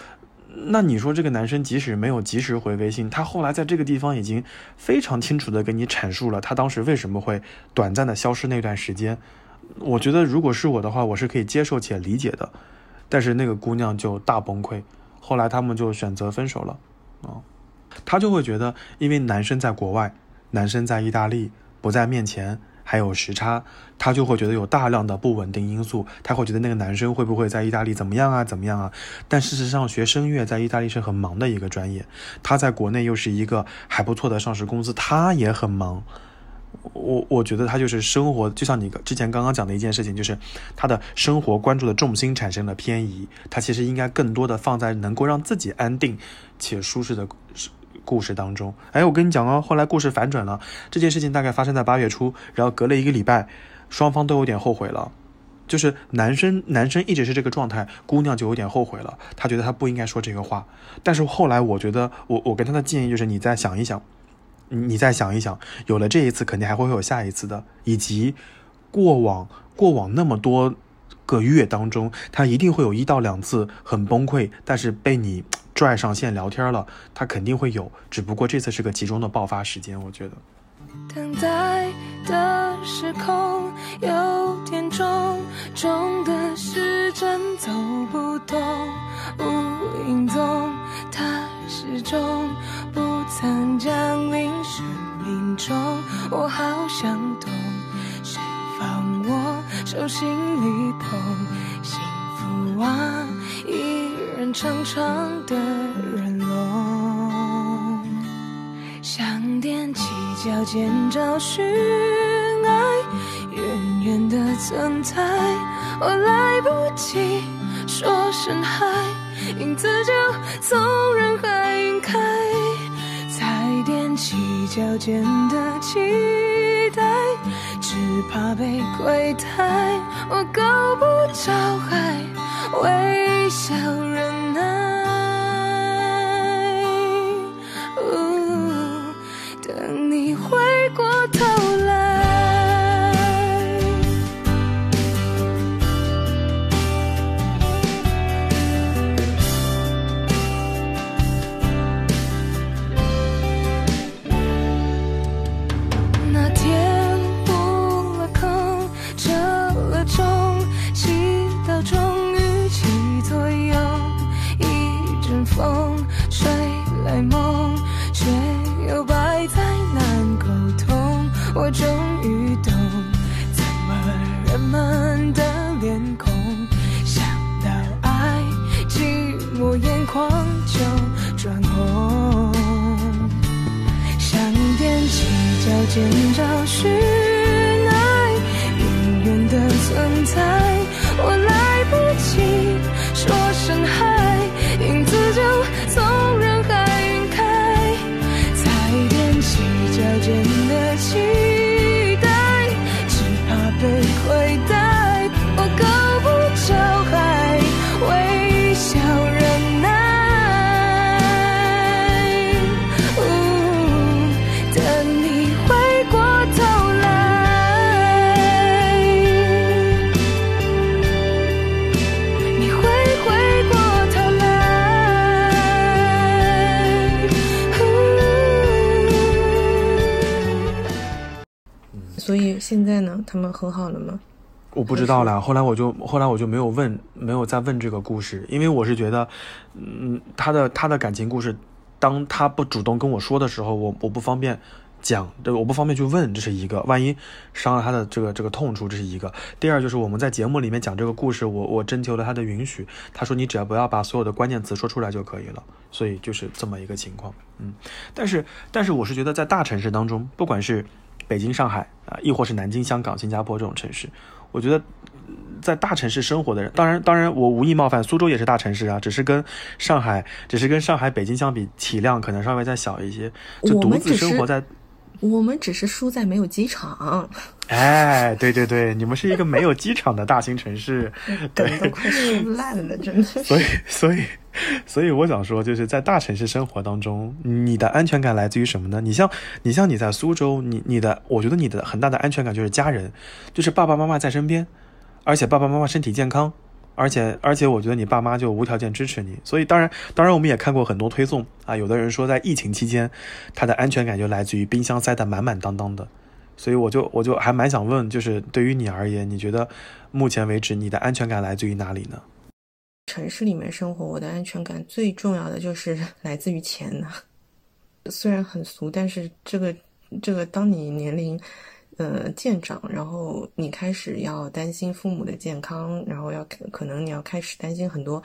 那你说这个男生即使没有及时回微信，他后来在这个地方已经非常清楚的给你阐述了他当时为什么会短暂的消失那段时间。我觉得如果是我的话，我是可以接受且理解的。但是那个姑娘就大崩溃，后来他们就选择分手了。啊，她就会觉得，因为男生在国外，男生在意大利，不在面前。还有时差，他就会觉得有大量的不稳定因素，他会觉得那个男生会不会在意大利怎么样啊，怎么样啊？但事实上，学声乐在意大利是很忙的一个专业，他在国内又是一个还不错的上市公司，他也很忙。我我觉得他就是生活，就像你之前刚刚讲的一件事情，就是他的生活关注的重心产生了偏移，他其实应该更多的放在能够让自己安定且舒适的。故事当中，哎，我跟你讲哦，后来故事反转了。这件事情大概发生在八月初，然后隔了一个礼拜，双方都有点后悔了。就是男生，男生一直是这个状态，姑娘就有点后悔了。她觉得她不应该说这个话。但是后来，我觉得我我跟他的建议就是，你再想一想，你再想一想，有了这一次，肯定还会有下一次的，以及过往过往那么多个月当中，他一定会有一到两次很崩溃，但是被你。拽上线聊天了，他肯定会有，只不过这次是个集中的爆发时间，我觉得。等待的时空有点重，重的时针走不动，无影踪，他始终不曾降临生命中。我好想懂，谁放我手心里捧幸福啊？一人长长的人龙，想踮起脚尖找寻爱，远远的存在，我来不及说声嗨，影子就从人海晕开，踮起脚尖的期待，只怕被亏待，我够不着海。微笑忍耐，等你回过头尖找所以现在呢，他们和好了吗？我不知道了，后来我就后来我就没有问，没有再问这个故事，因为我是觉得，嗯，他的他的感情故事，当他不主动跟我说的时候，我我不方便讲，对，我不方便去问，这是一个，万一伤了他的这个这个痛处，这是一个。第二就是我们在节目里面讲这个故事，我我征求了他的允许，他说你只要不要把所有的关键词说出来就可以了，所以就是这么一个情况，嗯，但是但是我是觉得在大城市当中，不管是北京、上海啊，亦或是南京、香港、新加坡这种城市，我觉得嗯在大城市生活的人，当然，当然，我无意冒犯，苏州也是大城市啊，只是跟上海，只是跟上海、北京相比，体量可能稍微再小一些，就独自生活在。我们只是输在没有机场，哎，对对对，你们是一个没有机场的大型城市，对都快输烂了，真的是。所以，所以，所以，我想说，就是在大城市生活当中，你的安全感来自于什么呢？你像，你像你在苏州，你你的，我觉得你的很大的安全感就是家人，就是爸爸妈妈在身边，而且爸爸妈妈身体健康，而且而且我觉得你爸妈就无条件支持你。所以，当然，当然，我们也看过很多推送啊，有的人说在疫情期间，他的安全感就来自于冰箱塞得满满当当的。所以我就我就还蛮想问，就是对于你而言，你觉得目前为止你的安全感来自于哪里呢？城市里面生活，我的安全感最重要的就是 来自于钱呢。虽然很俗，但是这个这个，当你年龄呃渐长，然后你开始要担心父母的健康，然后要可能你要开始担心很多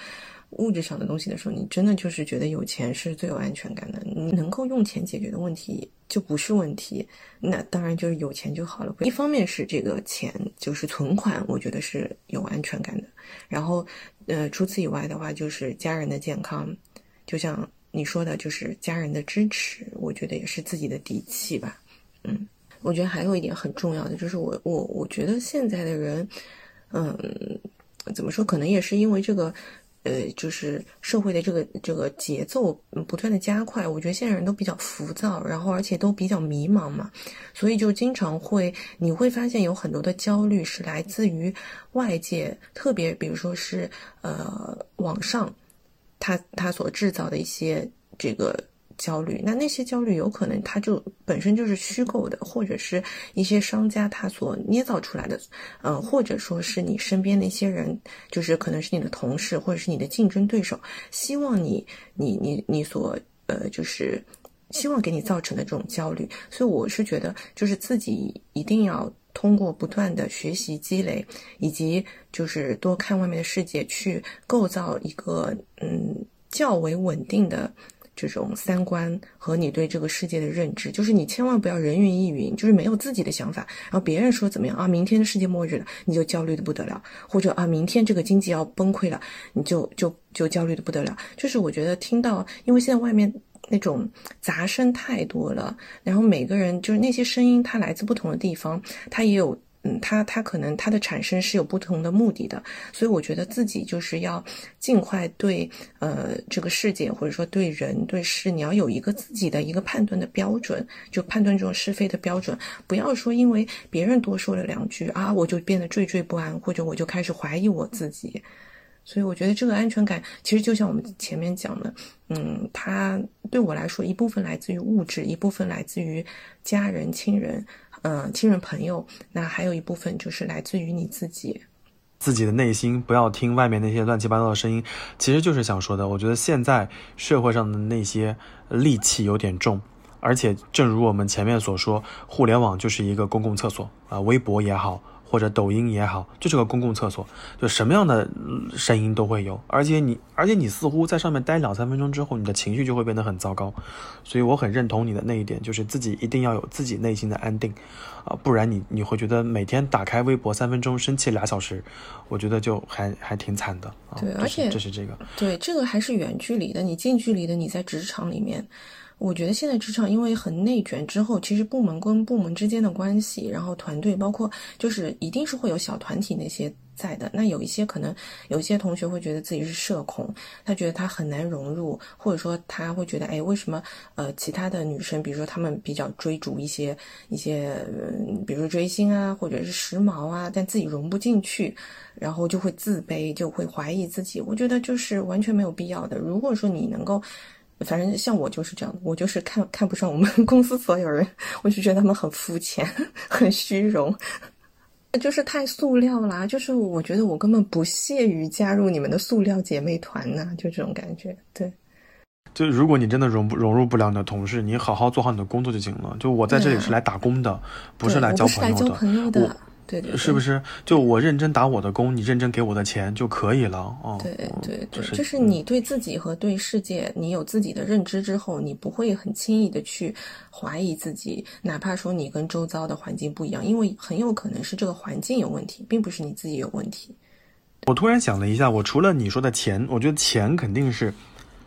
物质上的东西的时候，你真的就是觉得有钱是最有安全感的。你能够用钱解决的问题就不是问题，那当然就是有钱就好了。一方面是这个钱就是存款，我觉得是有安全感的。然后呃，除此以外的话，就是家人的健康，就像你说的，就是家人的支持，我觉得也是自己的底气吧。嗯，我觉得还有一点很重要的，就是我我我觉得现在的人，嗯，怎么说？可能也是因为这个，呃，就是社会的这个这个节奏不断的加快，我觉得现在人都比较浮躁，然后而且都比较迷茫嘛，所以就经常会你会发现有很多的焦虑是来自于外界，特别比如说是呃网上。他他所制造的一些这个焦虑，那那些焦虑有可能它就本身就是虚构的，或者是一些商家他所捏造出来的，呃，或者说是你身边的一些人，就是可能是你的同事或者是你的竞争对手，希望你你你你所呃就是希望给你造成的这种焦虑，所以我是觉得就是自己一定要。通过不断的学习积累，以及就是多看外面的世界，去构造一个嗯较为稳定的这种三观和你对这个世界的认知。就是你千万不要人云亦云，就是没有自己的想法，然后别人说怎么样啊，明天的世界末日了，你就焦虑的不得了，或者啊，明天这个经济要崩溃了，你就就就焦虑的不得了。就是我觉得听到，因为现在外面。那种杂声太多了，然后每个人就是那些声音，它来自不同的地方，它也有，嗯，它它可能它的产生是有不同的目的的，所以我觉得自己就是要尽快对呃这个世界或者说对人对事，你要有一个自己的一个判断的标准，就判断这种是非的标准，不要说因为别人多说了两句啊，我就变得惴惴不安，或者我就开始怀疑我自己。所以我觉得这个安全感，其实就像我们前面讲的，嗯，它对我来说，一部分来自于物质，一部分来自于家人、亲人，嗯、亲人朋友，那还有一部分就是来自于你自己。自己的内心，不要听外面那些乱七八糟的声音。其实就是想说的，我觉得现在社会上的那些戾气有点重，而且正如我们前面所说，互联网就是一个公共厕所啊，微博也好。或者抖音也好，就是个公共厕所，就什么样的声音都会有，而且你，而且你似乎在上面待两三分钟之后，你的情绪就会变得很糟糕，所以我很认同你的那一点，就是自己一定要有自己内心的安定，啊，不然你你会觉得每天打开微博三分钟生气俩小时，我觉得就还还挺惨的。对，而且这是这个，对，这个还是远距离的，你近距离的你在职场里面。我觉得现在职场因为很内卷，之后其实部门跟部门之间的关系，然后团队包括就是一定是会有小团体那些在的。那有一些可能有一些同学会觉得自己是社恐，他觉得他很难融入，或者说他会觉得，哎，为什么呃其他的女生，比如说他们比较追逐一些一些，比如说追星啊，或者是时髦啊，但自己融不进去，然后就会自卑，就会怀疑自己。我觉得就是完全没有必要的。如果说你能够。反正像我就是这样的，我就是看看不上我们 公司所有人，我就觉得他们很肤浅、很虚荣，就是太塑料啦。就是我觉得我根本不屑于加入你们的塑料姐妹团呢，就这种感觉。对，就如果你真的融不融入不了你的同事，你好好做好你的工作就行了。就我在这里是来打工的，不是来交朋友的。对对，是不是？就我认真打我的工，你认真给我的钱就可以了。哦，对对对，就是你对自己和对世界，你有自己的认知之后，你不会很轻易的去怀疑自己，哪怕说你跟周遭的环境不一样，因为很有可能是这个环境有问题，并不是你自己有问题。我突然想了一下，我除了你说的钱，我觉得钱肯定是，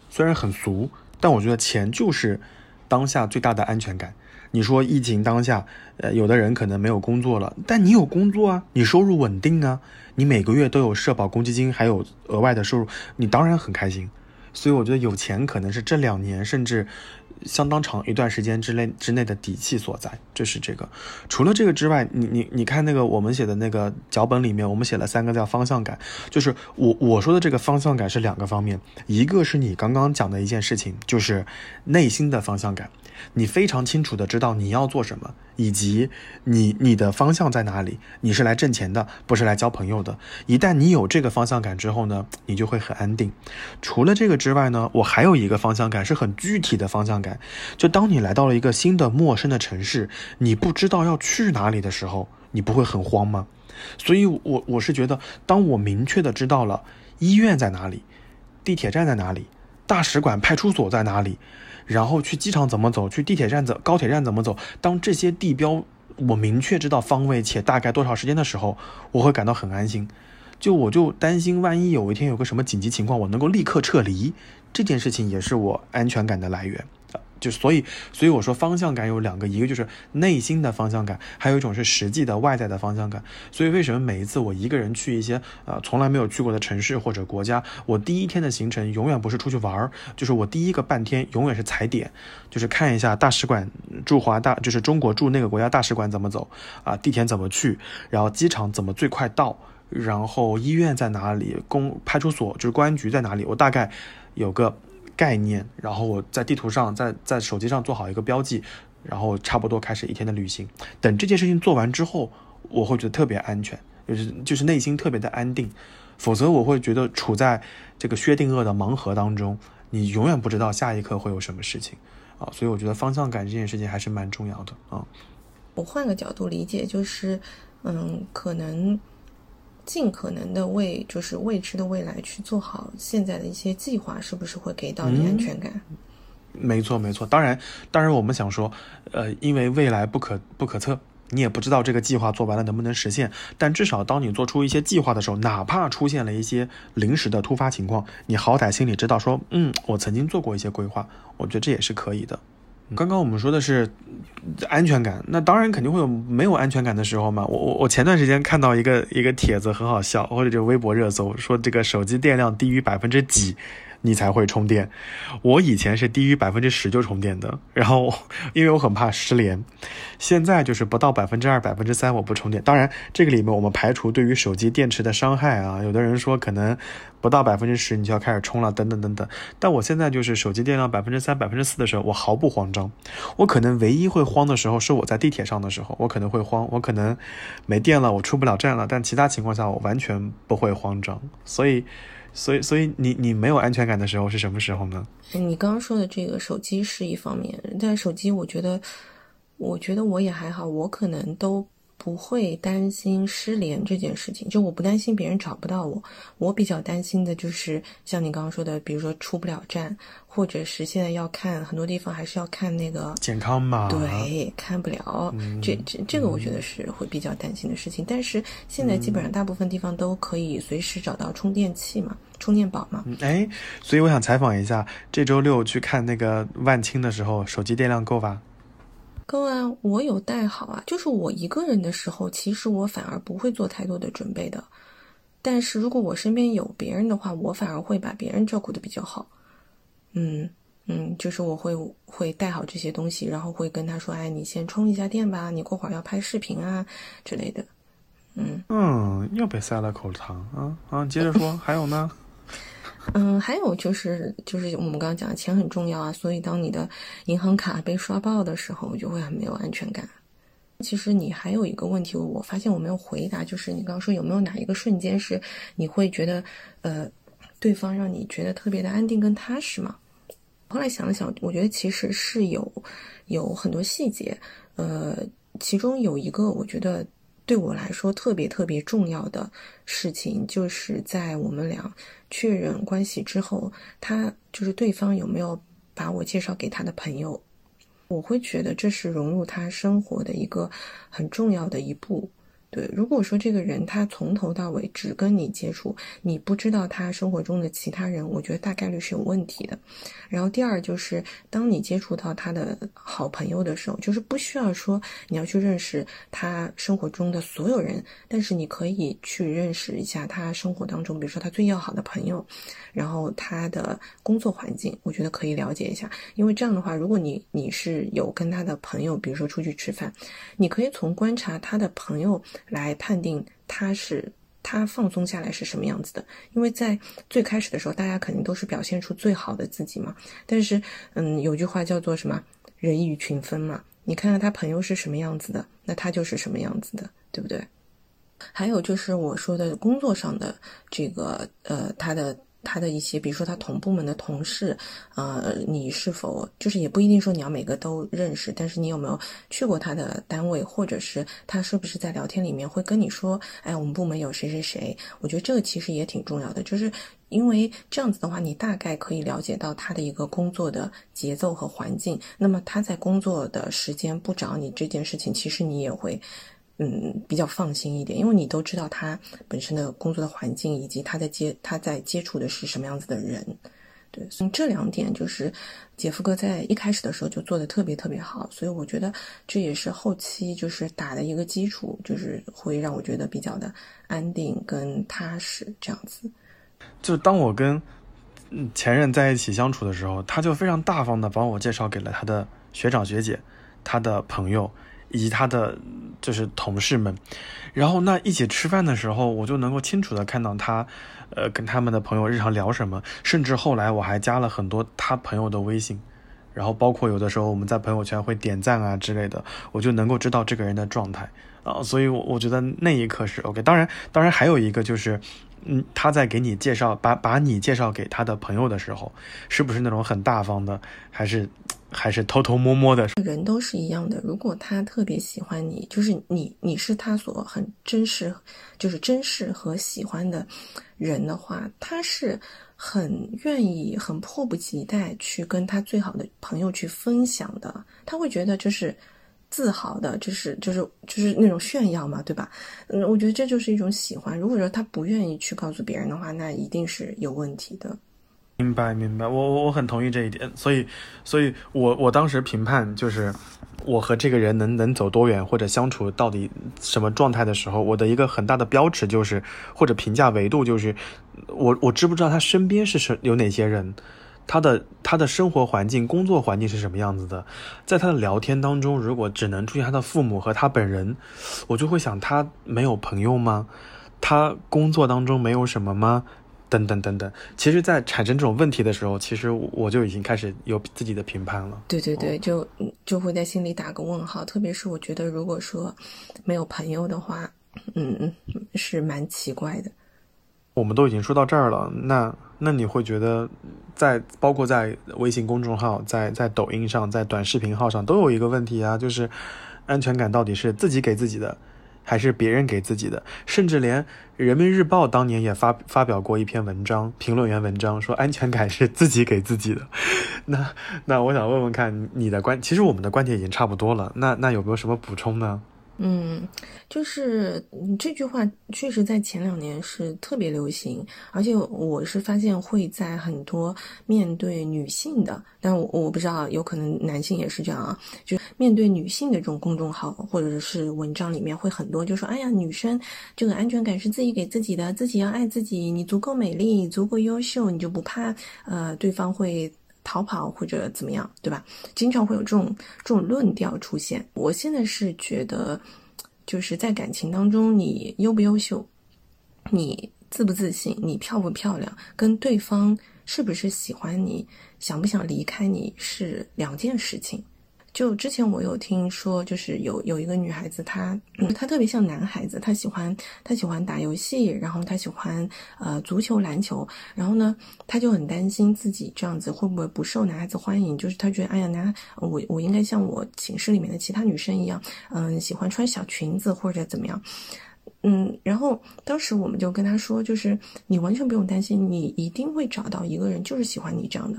虽然很俗，但我觉得钱就是当下最大的安全感。你说疫情当下，呃，有的人可能没有工作了，但你有工作啊，你收入稳定啊，你每个月都有社保公积金，还有额外的收入，你当然很开心。所以我觉得有钱可能是这两年甚至。相当长一段时间之内之内的底气所在，这是这个。除了这个之外，你你你看那个我们写的那个脚本里面，我们写了三个叫方向感，就是我我说的这个方向感是两个方面，一个是你刚刚讲的一件事情，就是内心的方向感，你非常清楚的知道你要做什么。以及你你的方向在哪里？你是来挣钱的，不是来交朋友的。一旦你有这个方向感之后呢，你就会很安定。除了这个之外呢，我还有一个方向感是很具体的方向感。就当你来到了一个新的陌生的城市，你不知道要去哪里的时候，你不会很慌吗？所以，我我是觉得，当我明确的知道了医院在哪里，地铁站在哪里，大使馆、派出所在哪里。然后去机场怎么走？去地铁站怎高铁站怎么走？当这些地标我明确知道方位且大概多少时间的时候，我会感到很安心。就我就担心，万一有一天有个什么紧急情况，我能够立刻撤离，这件事情也是我安全感的来源。就所以，所以我说方向感有两个，一个就是内心的方向感，还有一种是实际的外在的方向感。所以为什么每一次我一个人去一些呃从来没有去过的城市或者国家，我第一天的行程永远不是出去玩儿，就是我第一个半天永远是踩点，就是看一下大使馆驻华大，就是中国驻那个国家大使馆怎么走啊，地铁怎么去，然后机场怎么最快到，然后医院在哪里，公派出所就是公安局在哪里，我大概有个。概念，然后我在地图上，在在手机上做好一个标记，然后差不多开始一天的旅行。等这件事情做完之后，我会觉得特别安全，就是就是内心特别的安定。否则我会觉得处在这个薛定谔的盲盒当中，你永远不知道下一刻会有什么事情啊。所以我觉得方向感这件事情还是蛮重要的啊。我换个角度理解，就是嗯，可能。尽可能的为就是未知的未来去做好现在的一些计划，是不是会给到你安全感？没错，没错。当然，当然，我们想说，呃，因为未来不可不可测，你也不知道这个计划做完了能不能实现。但至少当你做出一些计划的时候，哪怕出现了一些临时的突发情况，你好歹心里知道说，嗯，我曾经做过一些规划，我觉得这也是可以的。刚刚我们说的是安全感，那当然肯定会有没有安全感的时候嘛。我我我前段时间看到一个一个帖子很好笑，或者就微博热搜说这个手机电量低于百分之几。你才会充电。我以前是低于百分之十就充电的，然后因为我很怕失联，现在就是不到百分之二、百分之三我不充电。当然，这个里面我们排除对于手机电池的伤害啊。有的人说可能不到百分之十你就要开始充了，等等等等。但我现在就是手机电量百分之三、百分之四的时候，我毫不慌张。我可能唯一会慌的时候是我在地铁上的时候，我可能会慌，我可能没电了，我出不了站了。但其他情况下我完全不会慌张，所以。所以，所以你你没有安全感的时候是什么时候呢？你刚刚说的这个手机是一方面，但手机我觉得，我觉得我也还好，我可能都不会担心失联这件事情，就我不担心别人找不到我，我比较担心的就是像你刚刚说的，比如说出不了站，或者是现在要看很多地方还是要看那个健康码，对，看不了，这这这个我觉得是会比较担心的事情。但是现在基本上大部分地方都可以随时找到充电器嘛，充电宝嘛。嗯哎，所以我想采访一下，这周六去看那个万青的时候，手机电量够吧？够啊，我有带好啊。就是我一个人的时候，其实我反而不会做太多的准备的。但是如果我身边有别人的话，我反而会把别人照顾的比较好。嗯嗯，就是我会会带好这些东西，然后会跟他说：“哎，你先充一下电吧，你过会儿要拍视频啊之类的。”嗯嗯，又被塞了口糖啊啊！接着说，还有呢？嗯，还有就是就是我们刚刚讲的钱很重要啊，所以当你的银行卡被刷爆的时候，就会很没有安全感。其实你还有一个问题，我发现我没有回答，就是你刚刚说有没有哪一个瞬间是你会觉得呃对方让你觉得特别的安定跟踏实吗？后来想了想，我觉得其实是有有很多细节，呃，其中有一个我觉得对我来说特别特别重要的事情，就是在我们俩确认关系之后，他就是对方有没有把我介绍给他的朋友，我会觉得这是融入他生活的一个很重要的一步。对，如果说这个人他从头到尾只跟你接触，你不知道他生活中的其他人，我觉得大概率是有问题的。然后第二就是，当你接触到他的好朋友的时候，就是不需要说你要去认识他生活中的所有人，但是你可以去认识一下他生活当中，比如说他最要好的朋友，然后他的工作环境，我觉得可以了解一下。因为这样的话，如果你你是有跟他的朋友，比如说出去吃饭，你可以从观察他的朋友来判定他是他放松下来是什么样子的。因为在最开始的时候，大家肯定都是表现出最好的自己嘛。但是，嗯，有句话叫做什么“人以群分”嘛。你看看他朋友是什么样子的，那他就是什么样子的，对不对？还有就是我说的工作上的这个呃，他的他的一些，比如说他同部门的同事，呃，你是否就是也不一定说你要每个都认识，但是你有没有去过他的单位，或者是他是不是在聊天里面会跟你说，哎，我们部门有谁谁谁？我觉得这个其实也挺重要的，就是因为这样子的话，你大概可以了解到他的一个工作的节奏和环境。那么他在工作的时间不找你这件事情，其实你也会。嗯，比较放心一点，因为你都知道他本身的工作的环境，以及他在接他在接触的是什么样子的人，对，所以这两点就是杰夫哥在一开始的时候就做的特别特别好，所以我觉得这也是后期就是打的一个基础，就是会让我觉得比较的安定跟踏实这样子。就当我跟嗯前任在一起相处的时候，他就非常大方的把我介绍给了他的学长学姐、他的朋友以及他的就是同事们。然后那一起吃饭的时候，我就能够清楚的看到他，呃，跟他们的朋友日常聊什么。甚至后来我还加了很多他朋友的微信，然后包括有的时候我们在朋友圈会点赞啊之类的，我就能够知道这个人的状态啊。所以我，我觉得那一刻是 OK。当然，当然还有一个就是。嗯，他在给你介绍，把把你介绍给他的朋友的时候，是不是那种很大方的，还是还是偷偷摸摸的？人都是一样的，如果他特别喜欢你，就是你你是他所很珍视，就是珍视和喜欢的人的话，他是很愿意、很迫不及待去跟他最好的朋友去分享的，他会觉得就是。自豪的，就是就是就是那种炫耀嘛，对吧？嗯，我觉得这就是一种喜欢。如果说他不愿意去告诉别人的话，那一定是有问题的。明白，明白，我我我很同意这一点。所以，所以我我当时评判就是我和这个人能能走多远，或者相处到底什么状态的时候，我的一个很大的标尺就是或者评价维度就是我我知不知道他身边是什有哪些人。他的他的生活环境、工作环境是什么样子的？在他的聊天当中，如果只能出现他的父母和他本人，我就会想他没有朋友吗？他工作当中没有什么吗？等等等等。其实，在产生这种问题的时候，其实我就已经开始有自己的评判了。对对对，就就会在心里打个问号。特别是我觉得，如果说没有朋友的话，嗯嗯，是蛮奇怪的。我们都已经说到这儿了，那那你会觉得，在包括在微信公众号、在在抖音上、在短视频号上都有一个问题啊，就是安全感到底是自己给自己的，还是别人给自己的？甚至连人民日报当年也发发表过一篇文章，评论员文章说安全感是自己给自己的。那那我想问问看你的观，其实我们的观点已经差不多了，那那有没有什么补充呢？嗯，就是这句话确实在前两年是特别流行，而且我是发现会在很多面对女性的，但我我不知道，有可能男性也是这样啊，就面对女性的这种公众号或者是文章里面会很多，就说哎呀，女生这个安全感是自己给自己的，自己要爱自己，你足够美丽，足够优秀，你就不怕呃对方会。逃跑或者怎么样，对吧？经常会有这种这种论调出现。我现在是觉得，就是在感情当中，你优不优秀，你自不自信，你漂不漂亮，跟对方是不是喜欢你，想不想离开你是两件事情。就之前我有听说，就是有有一个女孩子，她，她特别像男孩子，她喜欢她喜欢打游戏，然后她喜欢呃足球、篮球，然后呢，她就很担心自己这样子会不会不受男孩子欢迎，就是她觉得哎呀，男我我应该像我寝室里面的其他女生一样，嗯，喜欢穿小裙子或者怎么样，嗯，然后当时我们就跟她说，就是你完全不用担心，你一定会找到一个人，就是喜欢你这样的。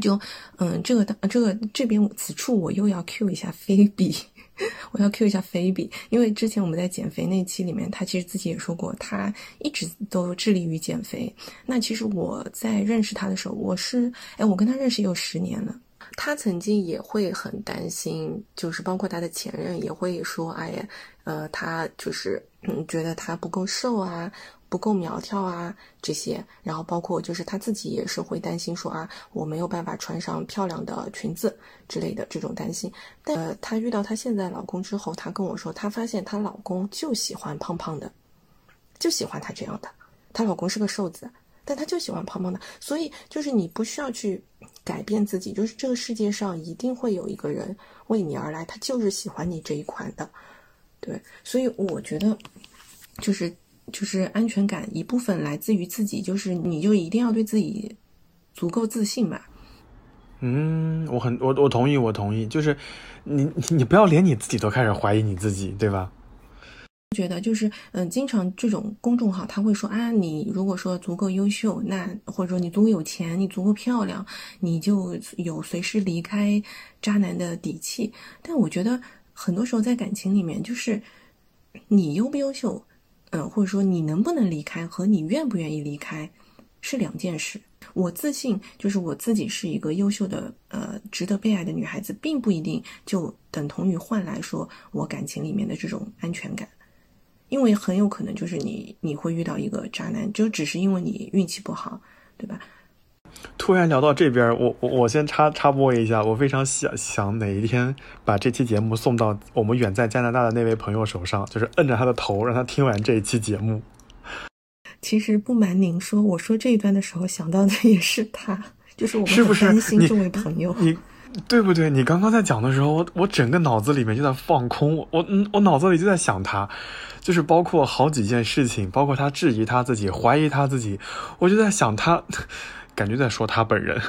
就，嗯，这个这个这边此处我又要 Q 一下菲比，我要 Q 一下菲比，因为之前我们在减肥那期里面，他其实自己也说过，他一直都致力于减肥。那其实我在认识他的时候，我是，哎，我跟他认识有十年了。他曾经也会很担心，就是包括他的前任也会说，哎呀，呃，他就是嗯，觉得他不够瘦啊。不够苗条啊，这些，然后包括就是她自己也是会担心说啊，我没有办法穿上漂亮的裙子之类的这种担心。但呃，她遇到她现在老公之后，她跟我说，她发现她老公就喜欢胖胖的，就喜欢她这样的。她老公是个瘦子，但她就喜欢胖胖的。所以就是你不需要去改变自己，就是这个世界上一定会有一个人为你而来，他就是喜欢你这一款的。对，所以我觉得就是。就是安全感一部分来自于自己，就是你就一定要对自己足够自信吧。嗯，我很我我同意，我同意。就是你你不要连你自己都开始怀疑你自己，对吧？觉得就是嗯，经常这种公众号他会说啊，你如果说足够优秀，那或者说你足够有钱，你足够漂亮，你就有随时离开渣男的底气。但我觉得很多时候在感情里面，就是你优不优秀。嗯，或者说你能不能离开和你愿不愿意离开是两件事。我自信，就是我自己是一个优秀的、呃，值得被爱的女孩子，并不一定就等同于换来说我感情里面的这种安全感，因为很有可能就是你你会遇到一个渣男，就只是因为你运气不好，对吧？突然聊到这边，我我我先插插播一下，我非常想想哪一天把这期节目送到我们远在加拿大的那位朋友手上，就是摁着他的头，让他听完这一期节目。其实不瞒您说，我说这一段的时候想到的也是他，就是我是不是担心这位朋友？你对不对？你刚刚在讲的时候，我我整个脑子里面就在放空，我我我脑子里就在想他，就是包括好几件事情，包括他质疑他自己，怀疑他自己，我就在想他。感觉在说他本人，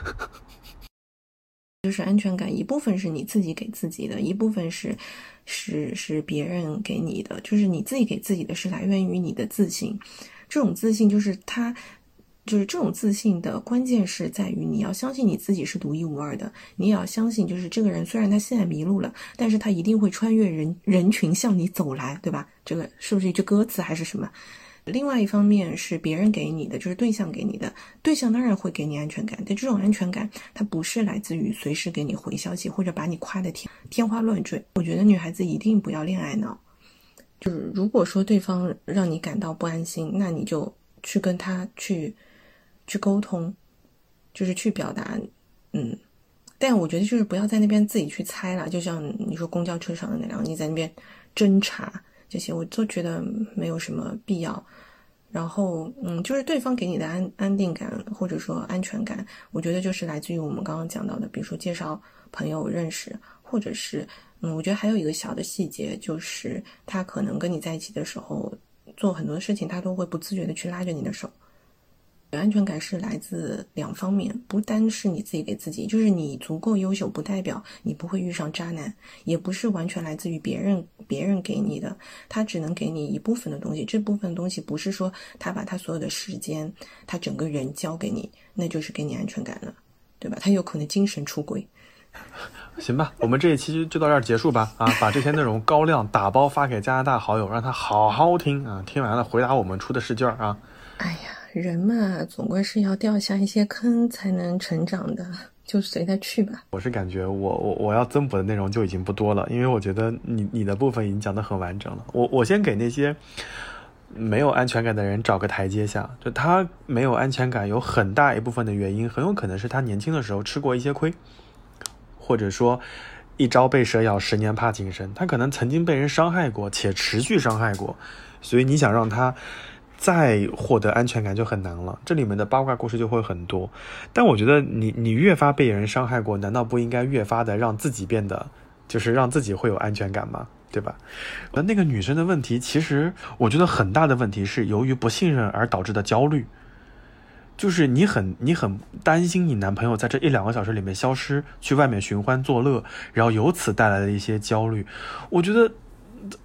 就是安全感一部分是你自己给自己的，一部分是是是别人给你的。就是你自己给自己的是来源于你的自信，这种自信就是他，就是这种自信的关键是在于你要相信你自己是独一无二的，你也要相信就是这个人虽然他现在迷路了，但是他一定会穿越人人群向你走来，对吧？这个是不是一句歌词还是什么？另外一方面是别人给你的，就是对象给你的，对象当然会给你安全感，但这种安全感它不是来自于随时给你回消息或者把你夸的天天花乱坠。我觉得女孩子一定不要恋爱脑，就是如果说对方让你感到不安心，那你就去跟他去去沟通，就是去表达，嗯，但我觉得就是不要在那边自己去猜了，就像你说公交车上的那辆，你在那边侦查。这些我都觉得没有什么必要，然后嗯，就是对方给你的安安定感或者说安全感，我觉得就是来自于我们刚刚讲到的，比如说介绍朋友认识，或者是嗯，我觉得还有一个小的细节，就是他可能跟你在一起的时候，做很多事情，他都会不自觉的去拉着你的手。安全感是来自两方面，不单是你自己给自己，就是你足够优秀，不代表你不会遇上渣男，也不是完全来自于别人，别人给你的，他只能给你一部分的东西，这部分东西不是说他把他所有的时间，他整个人交给你，那就是给你安全感了，对吧？他有可能精神出轨。行吧，我们这一期就到这儿结束吧。啊，把这些内容高亮打包发给加拿大好友，让他好好听啊。听完了回答我们出的试卷啊。哎呀，人嘛，总归是要掉下一些坑才能成长的，就随他去吧。我是感觉我我我要增补的内容就已经不多了，因为我觉得你你的部分已经讲得很完整了。我我先给那些没有安全感的人找个台阶下，就他没有安全感，有很大一部分的原因，很有可能是他年轻的时候吃过一些亏。或者说，一朝被蛇咬，十年怕井绳。他可能曾经被人伤害过，且持续伤害过，所以你想让他再获得安全感就很难了。这里面的八卦故事就会很多。但我觉得，你你越发被人伤害过，难道不应该越发的让自己变得，就是让自己会有安全感吗？对吧？而那个女生的问题，其实我觉得很大的问题是由于不信任而导致的焦虑。就是你很你很担心你男朋友在这一两个小时里面消失，去外面寻欢作乐，然后由此带来的一些焦虑。我觉得，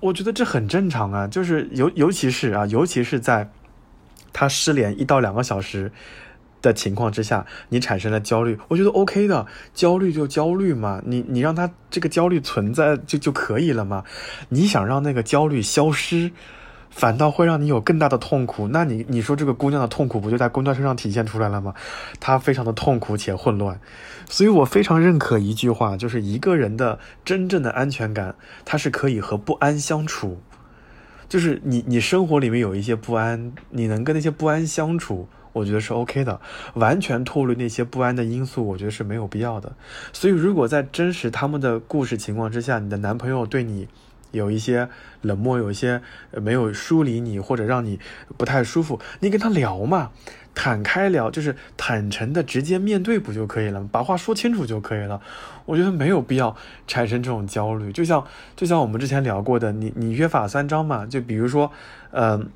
我觉得这很正常啊。就是尤尤其是啊，尤其是在他失联一到两个小时的情况之下，你产生了焦虑，我觉得 OK 的。焦虑就焦虑嘛，你你让他这个焦虑存在就就可以了嘛。你想让那个焦虑消失？反倒会让你有更大的痛苦，那你你说这个姑娘的痛苦不就在公交车上体现出来了吗？她非常的痛苦且混乱，所以我非常认可一句话，就是一个人的真正的安全感，他是可以和不安相处，就是你你生活里面有一些不安，你能跟那些不安相处，我觉得是 OK 的，完全脱离那些不安的因素，我觉得是没有必要的。所以如果在真实他们的故事情况之下，你的男朋友对你。有一些冷漠，有一些没有梳理你，或者让你不太舒服，你跟他聊嘛，坦开聊，就是坦诚的直接面对不就可以了把话说清楚就可以了。我觉得没有必要产生这种焦虑。就像就像我们之前聊过的，你你约法三章嘛，就比如说，嗯，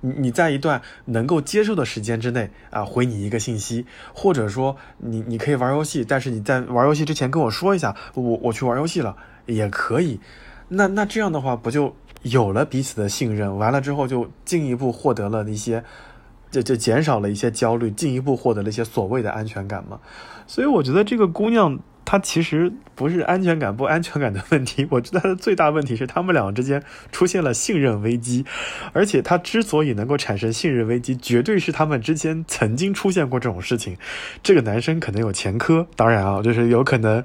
你你在一段能够接受的时间之内啊，回你一个信息，或者说你你可以玩游戏，但是你在玩游戏之前跟我说一下，我我去玩游戏了也可以。那那这样的话，不就有了彼此的信任？完了之后，就进一步获得了一些，就就减少了一些焦虑，进一步获得了一些所谓的安全感嘛。所以我觉得这个姑娘她其实不是安全感不安全感的问题，我觉得她的最大问题是他们俩之间出现了信任危机，而且她之所以能够产生信任危机，绝对是他们之间曾经出现过这种事情。这个男生可能有前科，当然啊，就是有可能。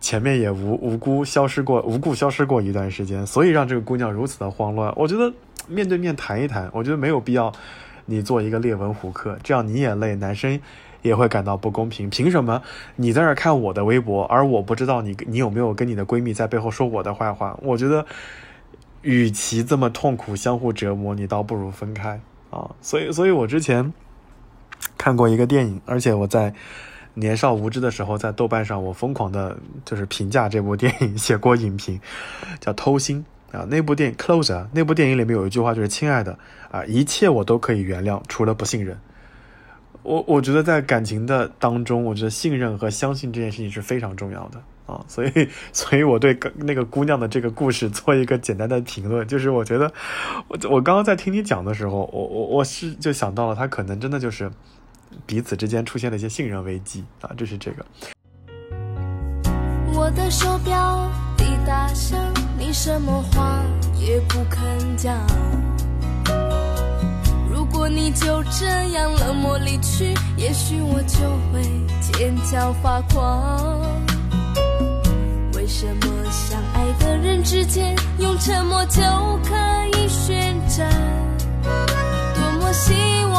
前面也无无辜消失过，无故消失过一段时间，所以让这个姑娘如此的慌乱。我觉得面对面谈一谈，我觉得没有必要你做一个列文虎克，这样你也累，男生也会感到不公平。凭什么你在这看我的微博，而我不知道你你有没有跟你的闺蜜在背后说我的坏话？我觉得，与其这么痛苦相互折磨，你倒不如分开啊。所以，所以我之前看过一个电影，而且我在。年少无知的时候，在豆瓣上我疯狂的，就是评价这部电影，写过影评，叫《偷心》啊。那部电影《Closer》，那部电影里面有一句话，就是“亲爱的啊，一切我都可以原谅，除了不信任。”我我觉得在感情的当中，我觉得信任和相信这件事情是非常重要的啊。所以，所以我对那个姑娘的这个故事做一个简单的评论，就是我觉得，我我刚刚在听你讲的时候，我我我是就想到了，她可能真的就是。彼此之间出现了一些信任危机啊，这是这个。我的手表滴答响，你什么话也不肯讲。如果你就这样冷漠离去，也许我就会尖叫发狂。为什么相爱的人之间，用沉默就可以宣战？多么希望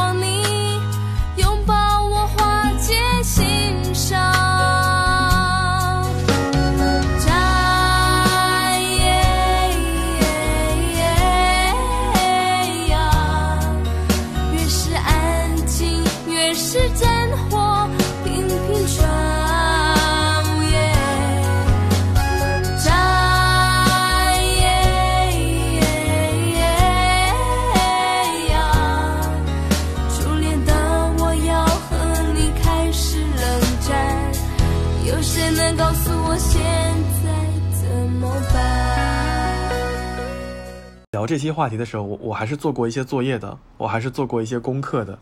这期话题的时候，我我还是做过一些作业的，我还是做过一些功课的。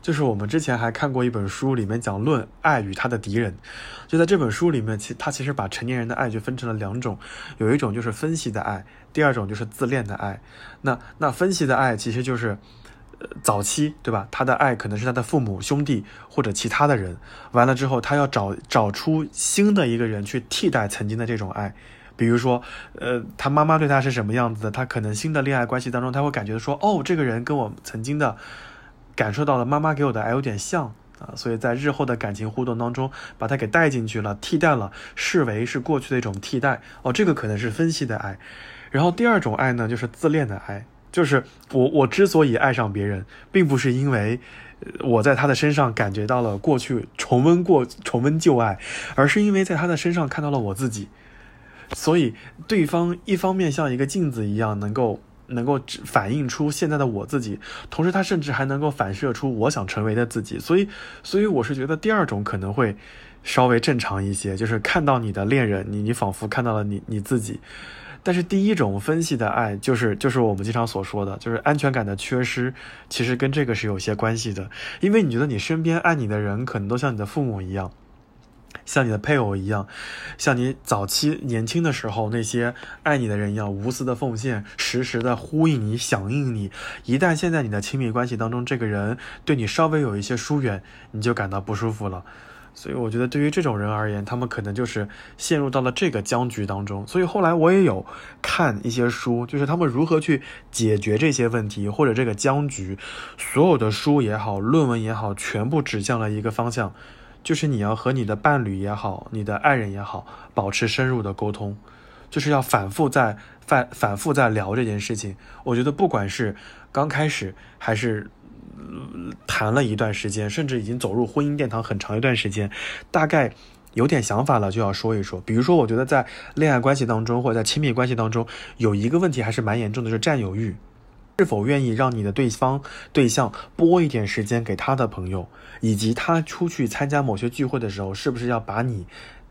就是我们之前还看过一本书，里面讲论爱与他的敌人。就在这本书里面，其他其实把成年人的爱就分成了两种，有一种就是分析的爱，第二种就是自恋的爱。那那分析的爱其实就是，呃，早期对吧？他的爱可能是他的父母、兄弟或者其他的人，完了之后他要找找出新的一个人去替代曾经的这种爱。比如说，呃，他妈妈对他是什么样子的？他可能新的恋爱关系当中，他会感觉说，哦，这个人跟我曾经的感受到的妈妈给我的爱有点像啊，所以在日后的感情互动当中，把他给带进去了，替代了，视为是过去的一种替代。哦，这个可能是分析的爱。然后第二种爱呢，就是自恋的爱，就是我我之所以爱上别人，并不是因为我在他的身上感觉到了过去重温过重温旧爱，而是因为在他的身上看到了我自己。所以，对方一方面像一个镜子一样，能够能够反映出现在的我自己，同时他甚至还能够反射出我想成为的自己。所以，所以我是觉得第二种可能会稍微正常一些，就是看到你的恋人，你你仿佛看到了你你自己。但是第一种分析的爱，就是就是我们经常所说的，就是安全感的缺失，其实跟这个是有些关系的，因为你觉得你身边爱你的人，可能都像你的父母一样。像你的配偶一样，像你早期年轻的时候那些爱你的人一样，无私的奉献，时时的呼应你、响应你。一旦现在你的亲密关系当中，这个人对你稍微有一些疏远，你就感到不舒服了。所以我觉得，对于这种人而言，他们可能就是陷入到了这个僵局当中。所以后来我也有看一些书，就是他们如何去解决这些问题或者这个僵局。所有的书也好，论文也好，全部指向了一个方向。就是你要和你的伴侣也好，你的爱人也好，保持深入的沟通，就是要反复在反反复在聊这件事情。我觉得不管是刚开始，还是谈了一段时间，甚至已经走入婚姻殿堂很长一段时间，大概有点想法了，就要说一说。比如说，我觉得在恋爱关系当中，或者在亲密关系当中，有一个问题还是蛮严重的，就是占有欲。是否愿意让你的对方对象拨一点时间给他的朋友，以及他出去参加某些聚会的时候，是不是要把你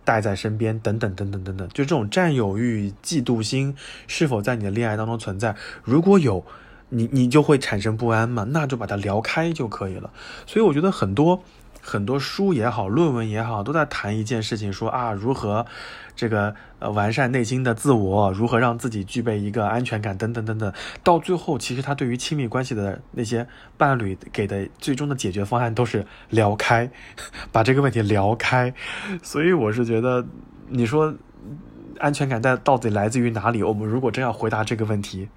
带在身边？等等等等等等，就这种占有欲、嫉妒心是否在你的恋爱当中存在？如果有，你你就会产生不安嘛？那就把它聊开就可以了。所以我觉得很多。很多书也好，论文也好，都在谈一件事情，说啊，如何这个呃完善内心的自我，如何让自己具备一个安全感，等等等等。到最后，其实他对于亲密关系的那些伴侣给的最终的解决方案都是聊开，把这个问题聊开。所以我是觉得，你说安全感在到底来自于哪里？我们如果真要回答这个问题，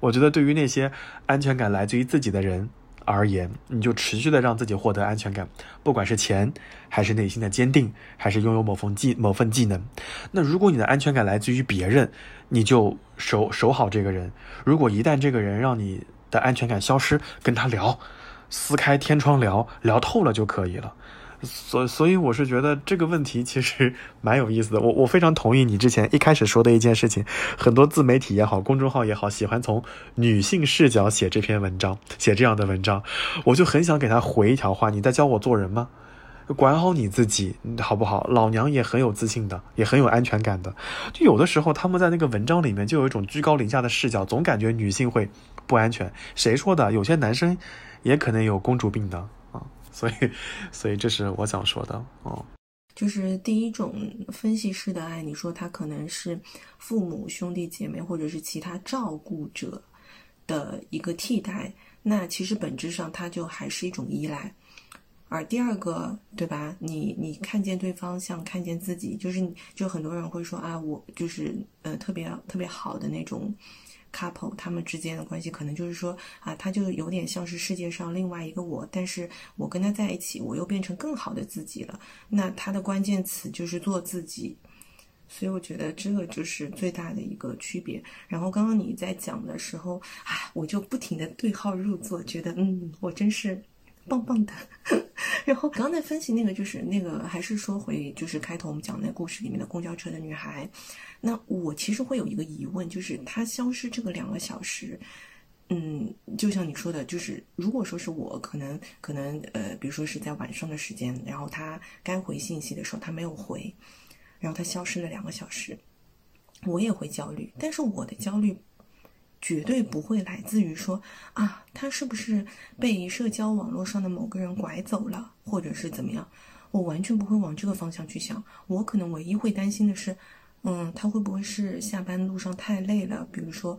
我觉得对于那些安全感来自于自己的人。而言，你就持续的让自己获得安全感，不管是钱，还是内心的坚定，还是拥有某份技某份技能。那如果你的安全感来自于别人，你就守守好这个人。如果一旦这个人让你的安全感消失，跟他聊，撕开天窗聊聊透了就可以了。所所以我是觉得这个问题其实 蛮有意思的。我我非常同意你之前一开始说的一件事情，很多自媒体也好，公众号也好，喜欢从女性视角写这篇文章，写这样的文章，我就很想给他回一条话：你在教我做人吗？管好你自己，好不好？老娘也很有自信的，也很有安全感的。就有的时候他们在那个文章里面就有一种居高临下的视角，总感觉女性会不安全。谁说的？有些男生也可能有公主病的。所以，所以这是我想说的哦。就是第一种分析式的爱，你说他可能是父母、兄弟姐妹或者是其他照顾者的一个替代，那其实本质上它就还是一种依赖。而第二个，对吧？你你看见对方像看见自己，就是就很多人会说啊，我就是呃特别特别好的那种。Couple 他们之间的关系可能就是说啊，他就有点像是世界上另外一个我，但是我跟他在一起，我又变成更好的自己了。那他的关键词就是做自己，所以我觉得这个就是最大的一个区别。然后刚刚你在讲的时候，啊，我就不停的对号入座，觉得嗯，我真是。棒棒的，然后刚才分析那个就是那个，还是说回就是开头我们讲那故事里面的公交车的女孩。那我其实会有一个疑问，就是她消失这个两个小时，嗯，就像你说的，就是如果说是我，可能可能呃，比如说是在晚上的时间，然后她该回信息的时候她没有回，然后她消失了两个小时，我也会焦虑，但是我的焦虑。绝对不会来自于说啊，他是不是被社交网络上的某个人拐走了，或者是怎么样。我完全不会往这个方向去想。我可能唯一会担心的是，嗯，他会不会是下班路上太累了，比如说，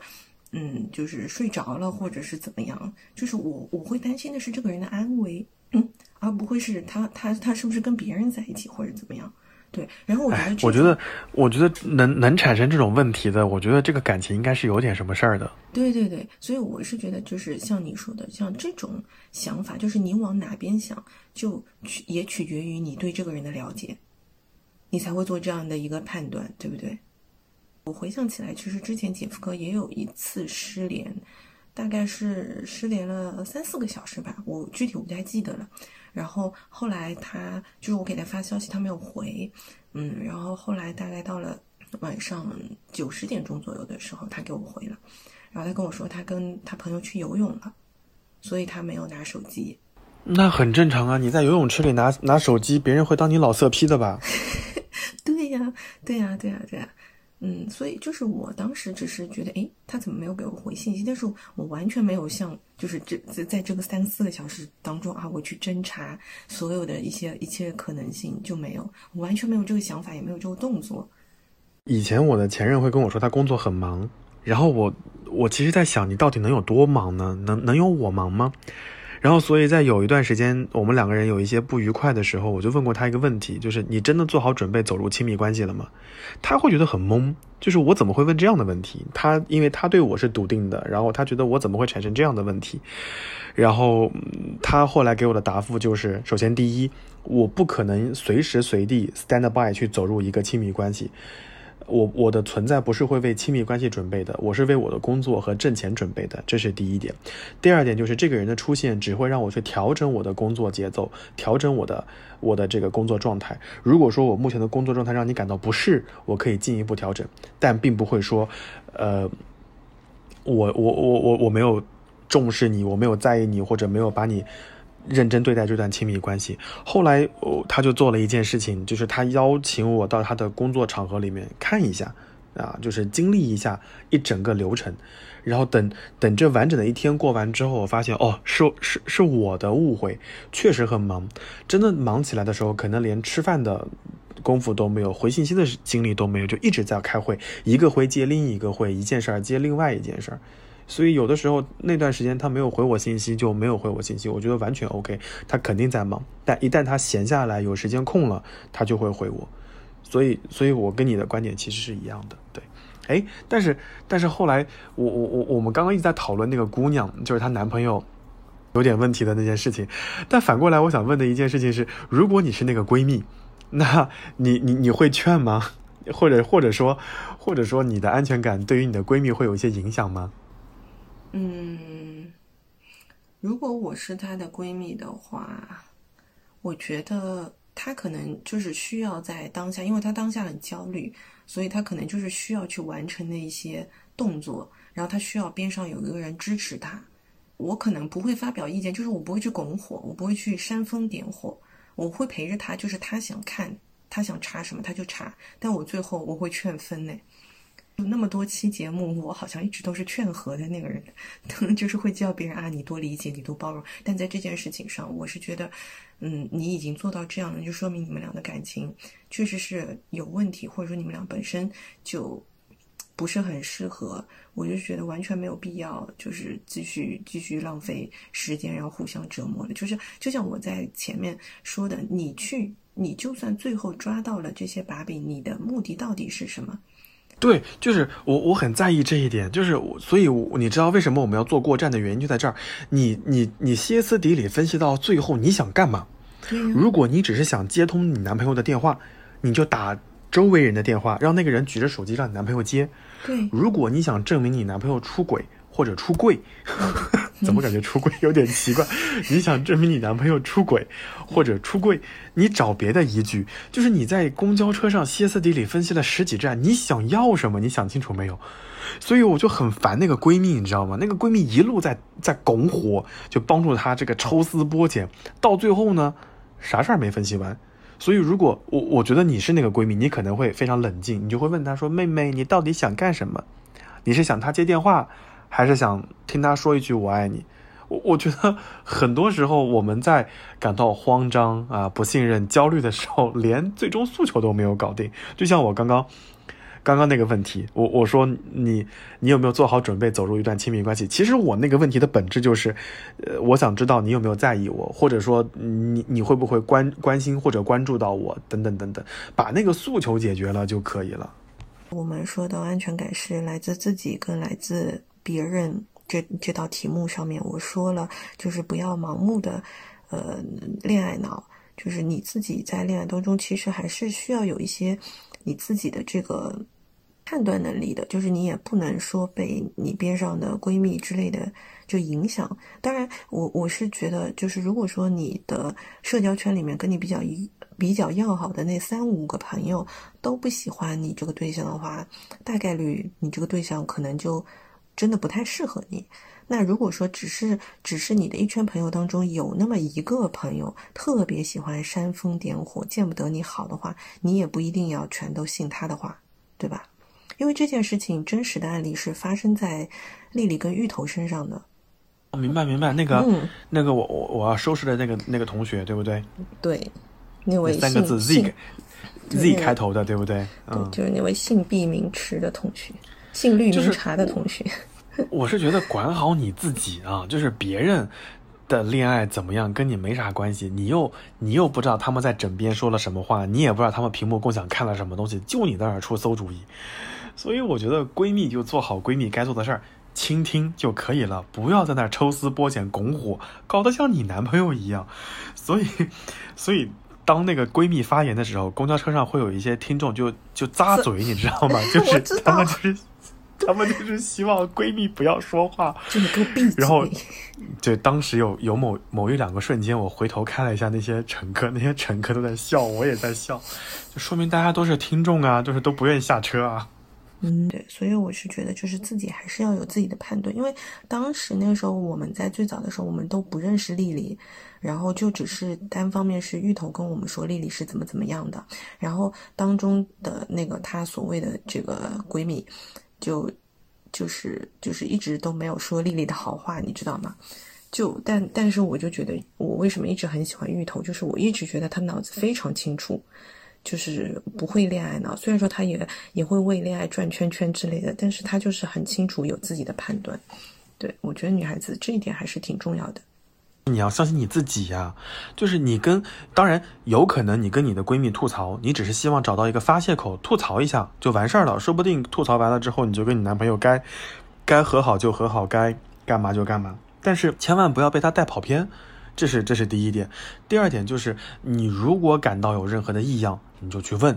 嗯，就是睡着了，或者是怎么样？就是我我会担心的是这个人的安危，嗯，而不会是他他他是不是跟别人在一起或者怎么样。对，然后我觉得我觉得，我觉得能能产生这种问题的，我觉得这个感情应该是有点什么事儿的。对对对，所以我是觉得，就是像你说的，像这种想法，就是你往哪边想，就取也取决于你对这个人的了解，你才会做这样的一个判断，对不对？我回想起来，其实之前姐夫哥也有一次失联，大概是失联了三四个小时吧，我具体我不太记得了。然后后来他就是我给他发消息，他没有回，嗯，然后后来大概到了晚上九十点钟左右的时候，他给我回了。然后他跟我说，他跟他朋友去游泳了，所以他没有拿手机。那很正常啊，你在游泳池里拿拿手机，别人会当你老色批的吧？对呀，对呀，对呀，对呀，嗯，所以就是我当时只是觉得，诶，他怎么没有给我回信息？但是我完全没有像，就是这在在这个三四个小时当中啊，我去侦查所有的一些一切可能性就没有，我完全没有这个想法，也没有这个动作。以前我的前任会跟我说他工作很忙，然后我我其实在想，你到底能有多忙呢？能能有我忙吗？然后，所以在有一段时间，我们两个人有一些不愉快的时候，我就问过他一个问题，就是你真的做好准备走入亲密关系了吗？他会觉得很懵，就是我怎么会问这样的问题？他因为他对我是笃定的，然后他觉得我怎么会产生这样的问题？然后他后来给我的答复就是：首先，第一，我不可能随时随地 stand by 去走入一个亲密关系。我我的存在不是会为亲密关系准备的，我是为我的工作和挣钱准备的，这是第一点。第二点就是这个人的出现只会让我去调整我的工作节奏，调整我的我的这个工作状态。如果说我目前的工作状态让你感到不适，我可以进一步调整，但并不会说，呃，我我我我我没有重视你，我没有在意你，或者没有把你。认真对待这段亲密关系。后来，哦，他就做了一件事情，就是他邀请我到他的工作场合里面看一下，啊，就是经历一下一整个流程。然后等等这完整的一天过完之后，我发现哦，是是是我的误会，确实很忙。真的忙起来的时候，可能连吃饭的功夫都没有，回信息的精力都没有，就一直在开会，一个会接另一个会，一件事儿接另外一件事儿。所以有的时候那段时间他没有回我信息，就没有回我信息，我觉得完全 OK。他肯定在忙，但一旦他闲下来有时间空了，他就会回我。所以，所以我跟你的观点其实是一样的，对。哎，但是但是后来我我我我们刚刚一直在讨论那个姑娘，就是她男朋友有点问题的那件事情。但反过来，我想问的一件事情是：如果你是那个闺蜜，那你你你会劝吗？或者或者说或者说你的安全感对于你的闺蜜会有一些影响吗？嗯，如果我是她的闺蜜的话，我觉得她可能就是需要在当下，因为她当下很焦虑，所以她可能就是需要去完成那一些动作，然后她需要边上有一个人支持她。我可能不会发表意见，就是我不会去拱火，我不会去煽风点火，我会陪着她，就是她想看，她想查什么她就查，但我最后我会劝分呢。那么多期节目，我好像一直都是劝和的那个人，就是会叫别人啊，你多理解，你多包容。但在这件事情上，我是觉得，嗯，你已经做到这样了，就说明你们俩的感情确实是有问题，或者说你们俩本身就不是很适合。我就觉得完全没有必要，就是继续继续浪费时间，然后互相折磨了。就是就像我在前面说的，你去，你就算最后抓到了这些把柄，你的目的到底是什么？对，就是我，我很在意这一点，就是我，所以我你知道为什么我们要做过站的原因就在这儿。你你你歇斯底里分析到最后，你想干嘛？如果你只是想接通你男朋友的电话，你就打周围人的电话，让那个人举着手机让你男朋友接。对，如果你想证明你男朋友出轨或者出柜，怎么感觉出柜有点奇怪？你想证明你男朋友出轨或者出柜，你找别的依据。就是你在公交车上歇斯底里分析了十几站，你想要什么？你想清楚没有？所以我就很烦那个闺蜜，你知道吗？那个闺蜜一路在在拱火，就帮助她这个抽丝剥茧，到最后呢，啥事儿没分析完。所以如果我我觉得你是那个闺蜜，你可能会非常冷静，你就会问她说：“妹妹，你到底想干什么？你是想她接电话，还是想听他说一句“我爱你”。我我觉得很多时候我们在感到慌张啊、不信任、焦虑的时候，连最终诉求都没有搞定。就像我刚刚刚刚那个问题，我我说你你有没有做好准备走入一段亲密关系？其实我那个问题的本质就是，呃，我想知道你有没有在意我，或者说你你会不会关关心或者关注到我，等等等等，把那个诉求解决了就可以了。我们说到安全感是来自自己跟来自别人这这道题目上面，我说了，就是不要盲目的呃恋爱脑，就是你自己在恋爱当中，其实还是需要有一些你自己的这个判断能力的，就是你也不能说被你边上的闺蜜之类的就影响。当然，我我是觉得，就是如果说你的社交圈里面跟你比较一比较要好的那三五个朋友都不喜欢你这个对象的话，大概率你这个对象可能就真的不太适合你。那如果说只是只是你的一圈朋友当中有那么一个朋友特别喜欢煽风点火，见不得你好的话，你也不一定要全都信他的话，对吧？因为这件事情真实的案例是发生在丽丽跟芋头身上的。哦明白明白，那个、嗯那个我我我要收拾的那个那个同学，对不对？对，那那位三个字 Z Z 开头的，对不对？对，嗯，就是那位姓毕名池的同学，姓绿就是名茶的同学。我是觉得管好你自己啊，就是别人的恋爱怎么样跟你没啥关系，你又你又不知道他们在枕边说了什么话，你也不知道他们屏幕共享看了什么东西，就你在那儿出馊主意。所以我觉得闺蜜就做好闺蜜该做的事儿，倾听就可以了，不要在那儿抽丝剥茧拱火，搞得像你男朋友一样。所以，所以。当那个闺蜜发言的时候，公交车上会有一些听众就就咂嘴，你知道吗？就是他们就是 他们就是希望闺蜜不要说话，就你给我闭嘴！然后 对，当时有有某某一两个瞬间，我回头看了一下那些乘客，那些乘客都在笑，我也在笑，就说明大家都是听众啊，就是都不愿意下车啊。嗯，对，所以我是觉得，就是自己还是要有自己的判断，因为当时那个时候我们在最早的时候，我们都不认识丽丽，然后就只是单方面是芋头跟我们说丽丽是怎么怎么样的，然后当中的那个她所谓的这个闺蜜，就就是就是一直都没有说丽丽的好话，你知道吗？就但但是我就觉得，我为什么一直很喜欢芋头，就是我一直觉得他脑子非常清楚。就是不会恋爱脑，虽然说他也也会为恋爱转圈圈之类的，但是他就是很清楚有自己的判断。对我觉得女孩子这一点还是挺重要的。你要相信你自己呀、就是你跟，当然有可能你跟你的闺蜜吐槽，你只是希望找到一个发泄口，吐槽一下就完事儿了。说不定吐槽完了之后，你就跟你男朋友该该和好就和好，该干嘛就干嘛。但是千万不要被他带跑偏，这是这是第一点。第二点就是，你如果感到有任何的异样，你就去问；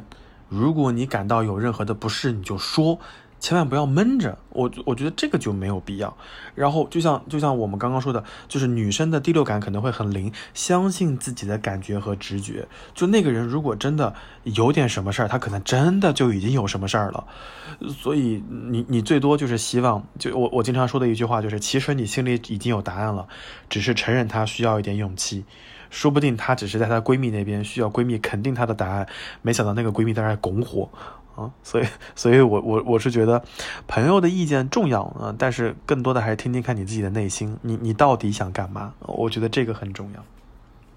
如果你感到有任何的不适，你就说。千万不要闷着，我我觉得这个就没有必要。然后就像就像我们刚刚说的，就是女生的第六感可能会很灵，相信自己的感觉和直觉。就那个人如果真的有点什么事儿，他可能真的就已经有什么事儿了。所以你你最多就是希望，就我我经常说的一句话就是，其实你心里已经有答案了，只是承认他需要一点勇气。说不定她只是在她闺蜜那边需要闺蜜肯定她的答案，没想到那个闺蜜在那拱火。啊，所以，所以我我我是觉得，朋友的意见重要啊，但是更多的还是听听看你自己的内心，你你到底想干嘛？我觉得这个很重要。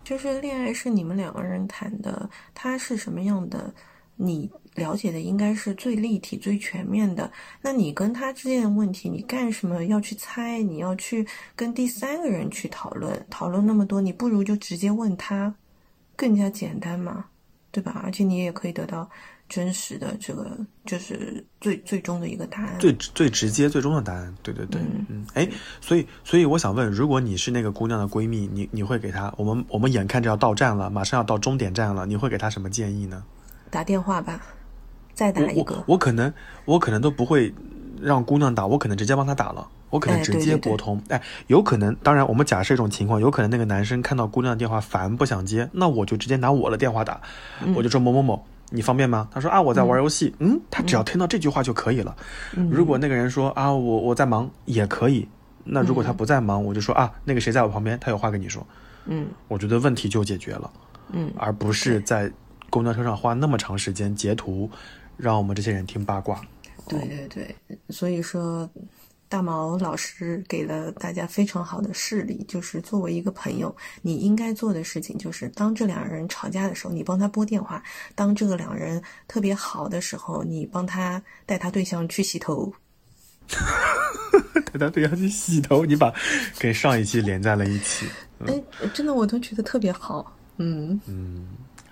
就是恋爱是你们两个人谈的，他是什么样的，你了解的应该是最立体、最全面的。那你跟他之间的问题，你干什么要去猜？你要去跟第三个人去讨论，讨论那么多，你不如就直接问他，更加简单嘛，对吧？而且你也可以得到。真实的这个就是最最终的一个答案，最最直接、最终的答案。对对对，嗯嗯，哎，所以所以我想问，如果你是那个姑娘的闺蜜，你你会给她？我们我们眼看着要到站了，马上要到终点站了，你会给她什么建议呢？打电话吧，再打一个。我我可能我可能都不会让姑娘打，我可能直接帮她打了。我可能直接拨通，哎，有可能，当然我们假设一种情况，有可能那个男生看到姑娘的电话烦不想接，那我就直接拿我的电话打，嗯、我就说某某某。你方便吗？他说啊，我在玩游戏。嗯，他只要听到这句话就可以了。嗯、如果那个人说啊，我我在忙也可以。那如果他不在忙，我就说啊，那个谁在我旁边，他有话跟你说。嗯，我觉得问题就解决了。嗯，而不是在公交车上花那么长时间截图，让我们这些人听八卦。对对对，所以说大毛老师给了大家非常好的事例，就是作为一个朋友，你应该做的事情就是，当这两人吵架的时候，你帮他拨电话；当这个两人特别好的时候，你帮他带他对象去洗头。带他对象去洗头，你把跟上一期连在了一起。哎，真的我都觉得特别好。嗯嗯，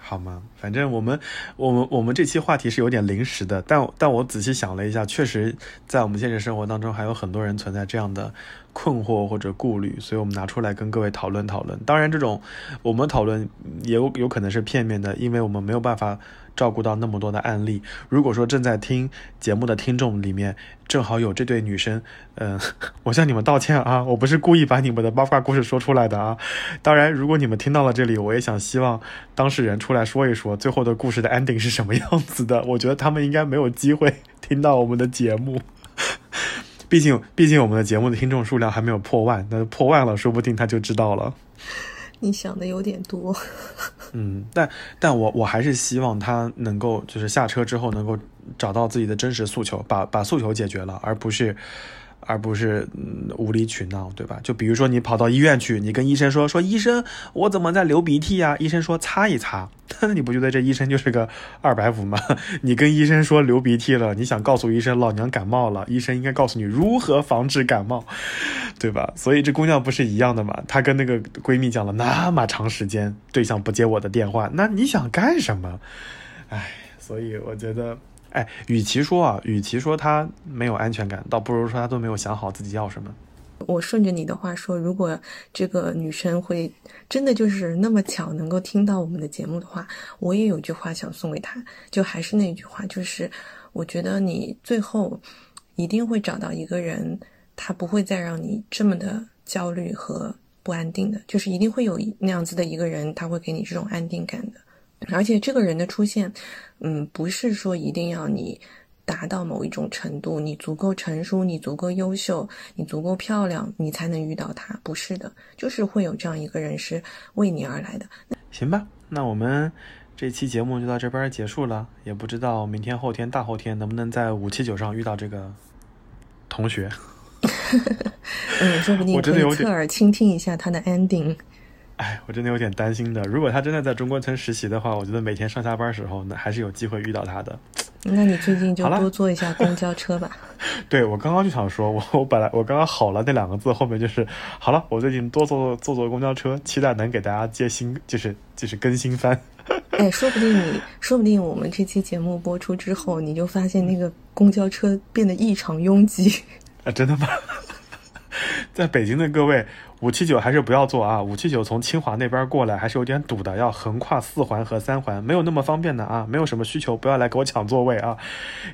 好吗？反正我们我们我们这期话题是有点临时的，但但我仔细想了一下，确实在我们现实生活当中还有很多人存在这样的困惑或者顾虑，所以我们拿出来跟各位讨论讨论。当然，这种我们讨论也有有可能是片面的，因为我们没有办法。照顾到那么多的案例，如果说正在听节目的听众里面正好有这对女生，嗯，我向你们道歉啊，我不是故意把你们的八卦故事说出来的啊。当然，如果你们听到了这里，我也想希望当事人出来说一说最后的故事的 ending 是什么样子的。我觉得他们应该没有机会听到我们的节目，毕竟毕竟我们的节目的听众数量还没有破万，那破万了，说不定他就知道了。你想的有点多，嗯，但但我我还是希望他能够就是下车之后能够找到自己的真实诉求，把把诉求解决了，而不是。而不是嗯无理取闹，对吧？就比如说你跑到医院去，你跟医生说说医生，我怎么在流鼻涕呀？医生说擦一擦，你不觉得这医生就是个二百五吗？你跟医生说流鼻涕了，你想告诉医生老娘感冒了，医生应该告诉你如何防止感冒，对吧？所以这姑娘不是一样的吗？她跟那个闺蜜讲了那么长时间，对象不接我的电话，那你想干什么？哎，所以我觉得。哎，与其说啊，与其说他没有安全感，倒不如说他都没有想好自己要什么。我顺着你的话说，如果这个女生会真的就是那么巧能够听到我们的节目的话，我也有句话想送给她，就还是那句话，就是我觉得你最后一定会找到一个人，他不会再让你这么的焦虑和不安定的，就是一定会有那样子的一个人，他会给你这种安定感的。而且这个人的出现，嗯，不是说一定要你达到某一种程度，你足够成熟，你足够优秀，你足够漂亮，你才能遇到他。不是的，就是会有这样一个人是为你而来的。行吧，那我们这期节目就到这边结束了。也不知道明天、后天、大后天能不能在五七九上遇到这个同学。嗯，说不定可以侧耳倾听一下他的 ending。哎，我真的有点担心的。如果他真的在中关村实习的话，我觉得每天上下班时候，呢还是有机会遇到他的。那你最近就多坐一下公交车吧。对，我刚刚就想说，我我本来我刚刚好了那两个字后面就是好了，我最近多坐坐坐公交车，期待能给大家接新，就是就是更新番。哎，说不定你，说不定我们这期节目播出之后，你就发现那个公交车变得异常拥挤。啊，真的吗？在北京的各位。五七九还是不要坐啊！五七九从清华那边过来还是有点堵的，要横跨四环和三环，没有那么方便的啊！没有什么需求，不要来给我抢座位啊！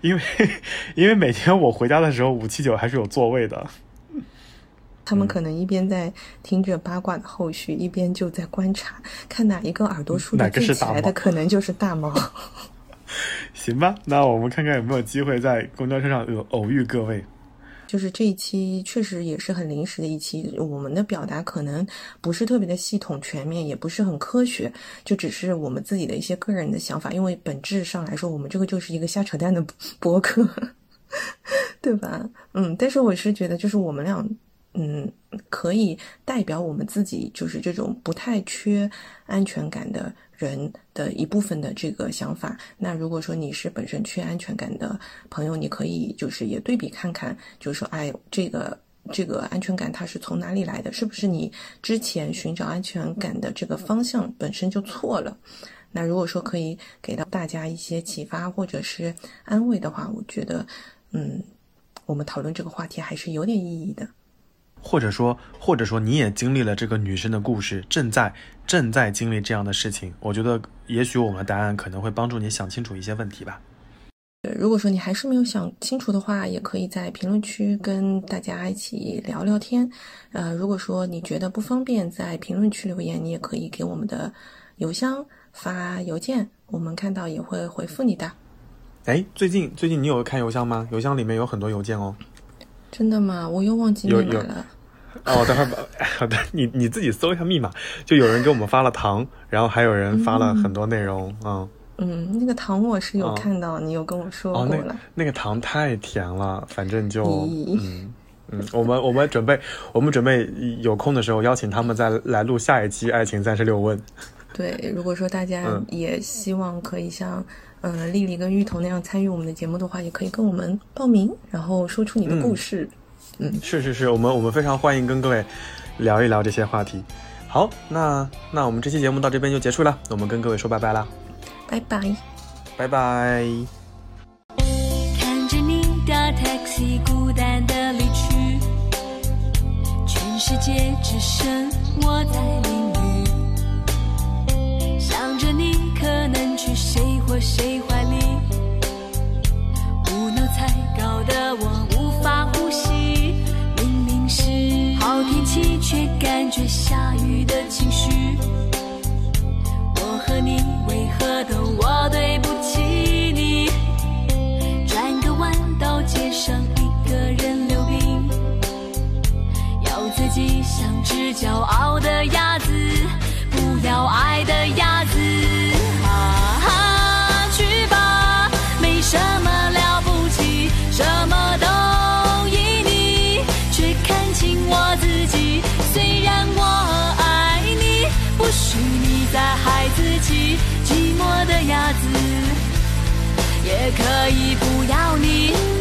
因为 因为每天我回家的时候，五七九还是有座位的。他们可能一边在听着八卦的后续，一边就在观察，看哪一个耳朵竖起来的，可能就是大猫。行吧，那我们看看有没有机会在公交车上有偶遇各位。就是这一期确实也是很临时的一期，我们的表达可能不是特别的系统全面，也不是很科学，就只是我们自己的一些个人的想法。因为本质上来说，我们这个就是一个瞎扯淡的博 客，对吧？嗯，但是我是觉得，就是我们俩。嗯，可以代表我们自己，就是这种不太缺安全感的人的一部分的这个想法。那如果说你是本身缺安全感的朋友，你可以就是也对比看看，就是说，哎，这个这个安全感它是从哪里来的？是不是你之前寻找安全感的这个方向本身就错了？那如果说可以给到大家一些启发或者是安慰的话，我觉得，嗯，我们讨论这个话题还是有点意义的。或者说，或者说你也经历了这个女生的故事，正在正在经历这样的事情，我觉得也许我们的答案可能会帮助你想清楚一些问题吧。如果说你还是没有想清楚的话，也可以在评论区跟大家一起聊聊天。呃，如果说你觉得不方便在评论区留言，你也可以给我们的邮箱发邮件，我们看到也会回复你的。哎，最近最近你有看邮箱吗？邮箱里面有很多邮件哦。真的吗？我又忘记密码了。哦，等会儿吧。好的，你你自己搜一下密码。就有人给我们发了糖，然后还有人发了很多内容。嗯嗯，那个糖我是有看到，你有跟我说过了。那个糖太甜了，反正就嗯，嗯，我们我们准备我们准备有空的时候邀请他们再来录下一期《爱情三十六问》。对，如果说大家嗯也希望可以像嗯、呃丽丽跟芋头那样参与我们的节目的话，也可以跟我们报名，然后说出你的故事。嗯是是是，我们我们非常欢迎跟各位聊一聊这些话题。好，那那我们这期节目到这边就结束了，我们跟各位说拜拜啦，拜拜。拜拜。看着你的 taxi 孤单的离去，全世界只剩我在谁怀里，无脑才搞得我无法呼吸。明明是好天气，却感觉下雨的情绪。我和你为何都我对不起你？转个弯到街上，一个人溜冰，要自己像只骄傲的鸭傻子也可以不要你。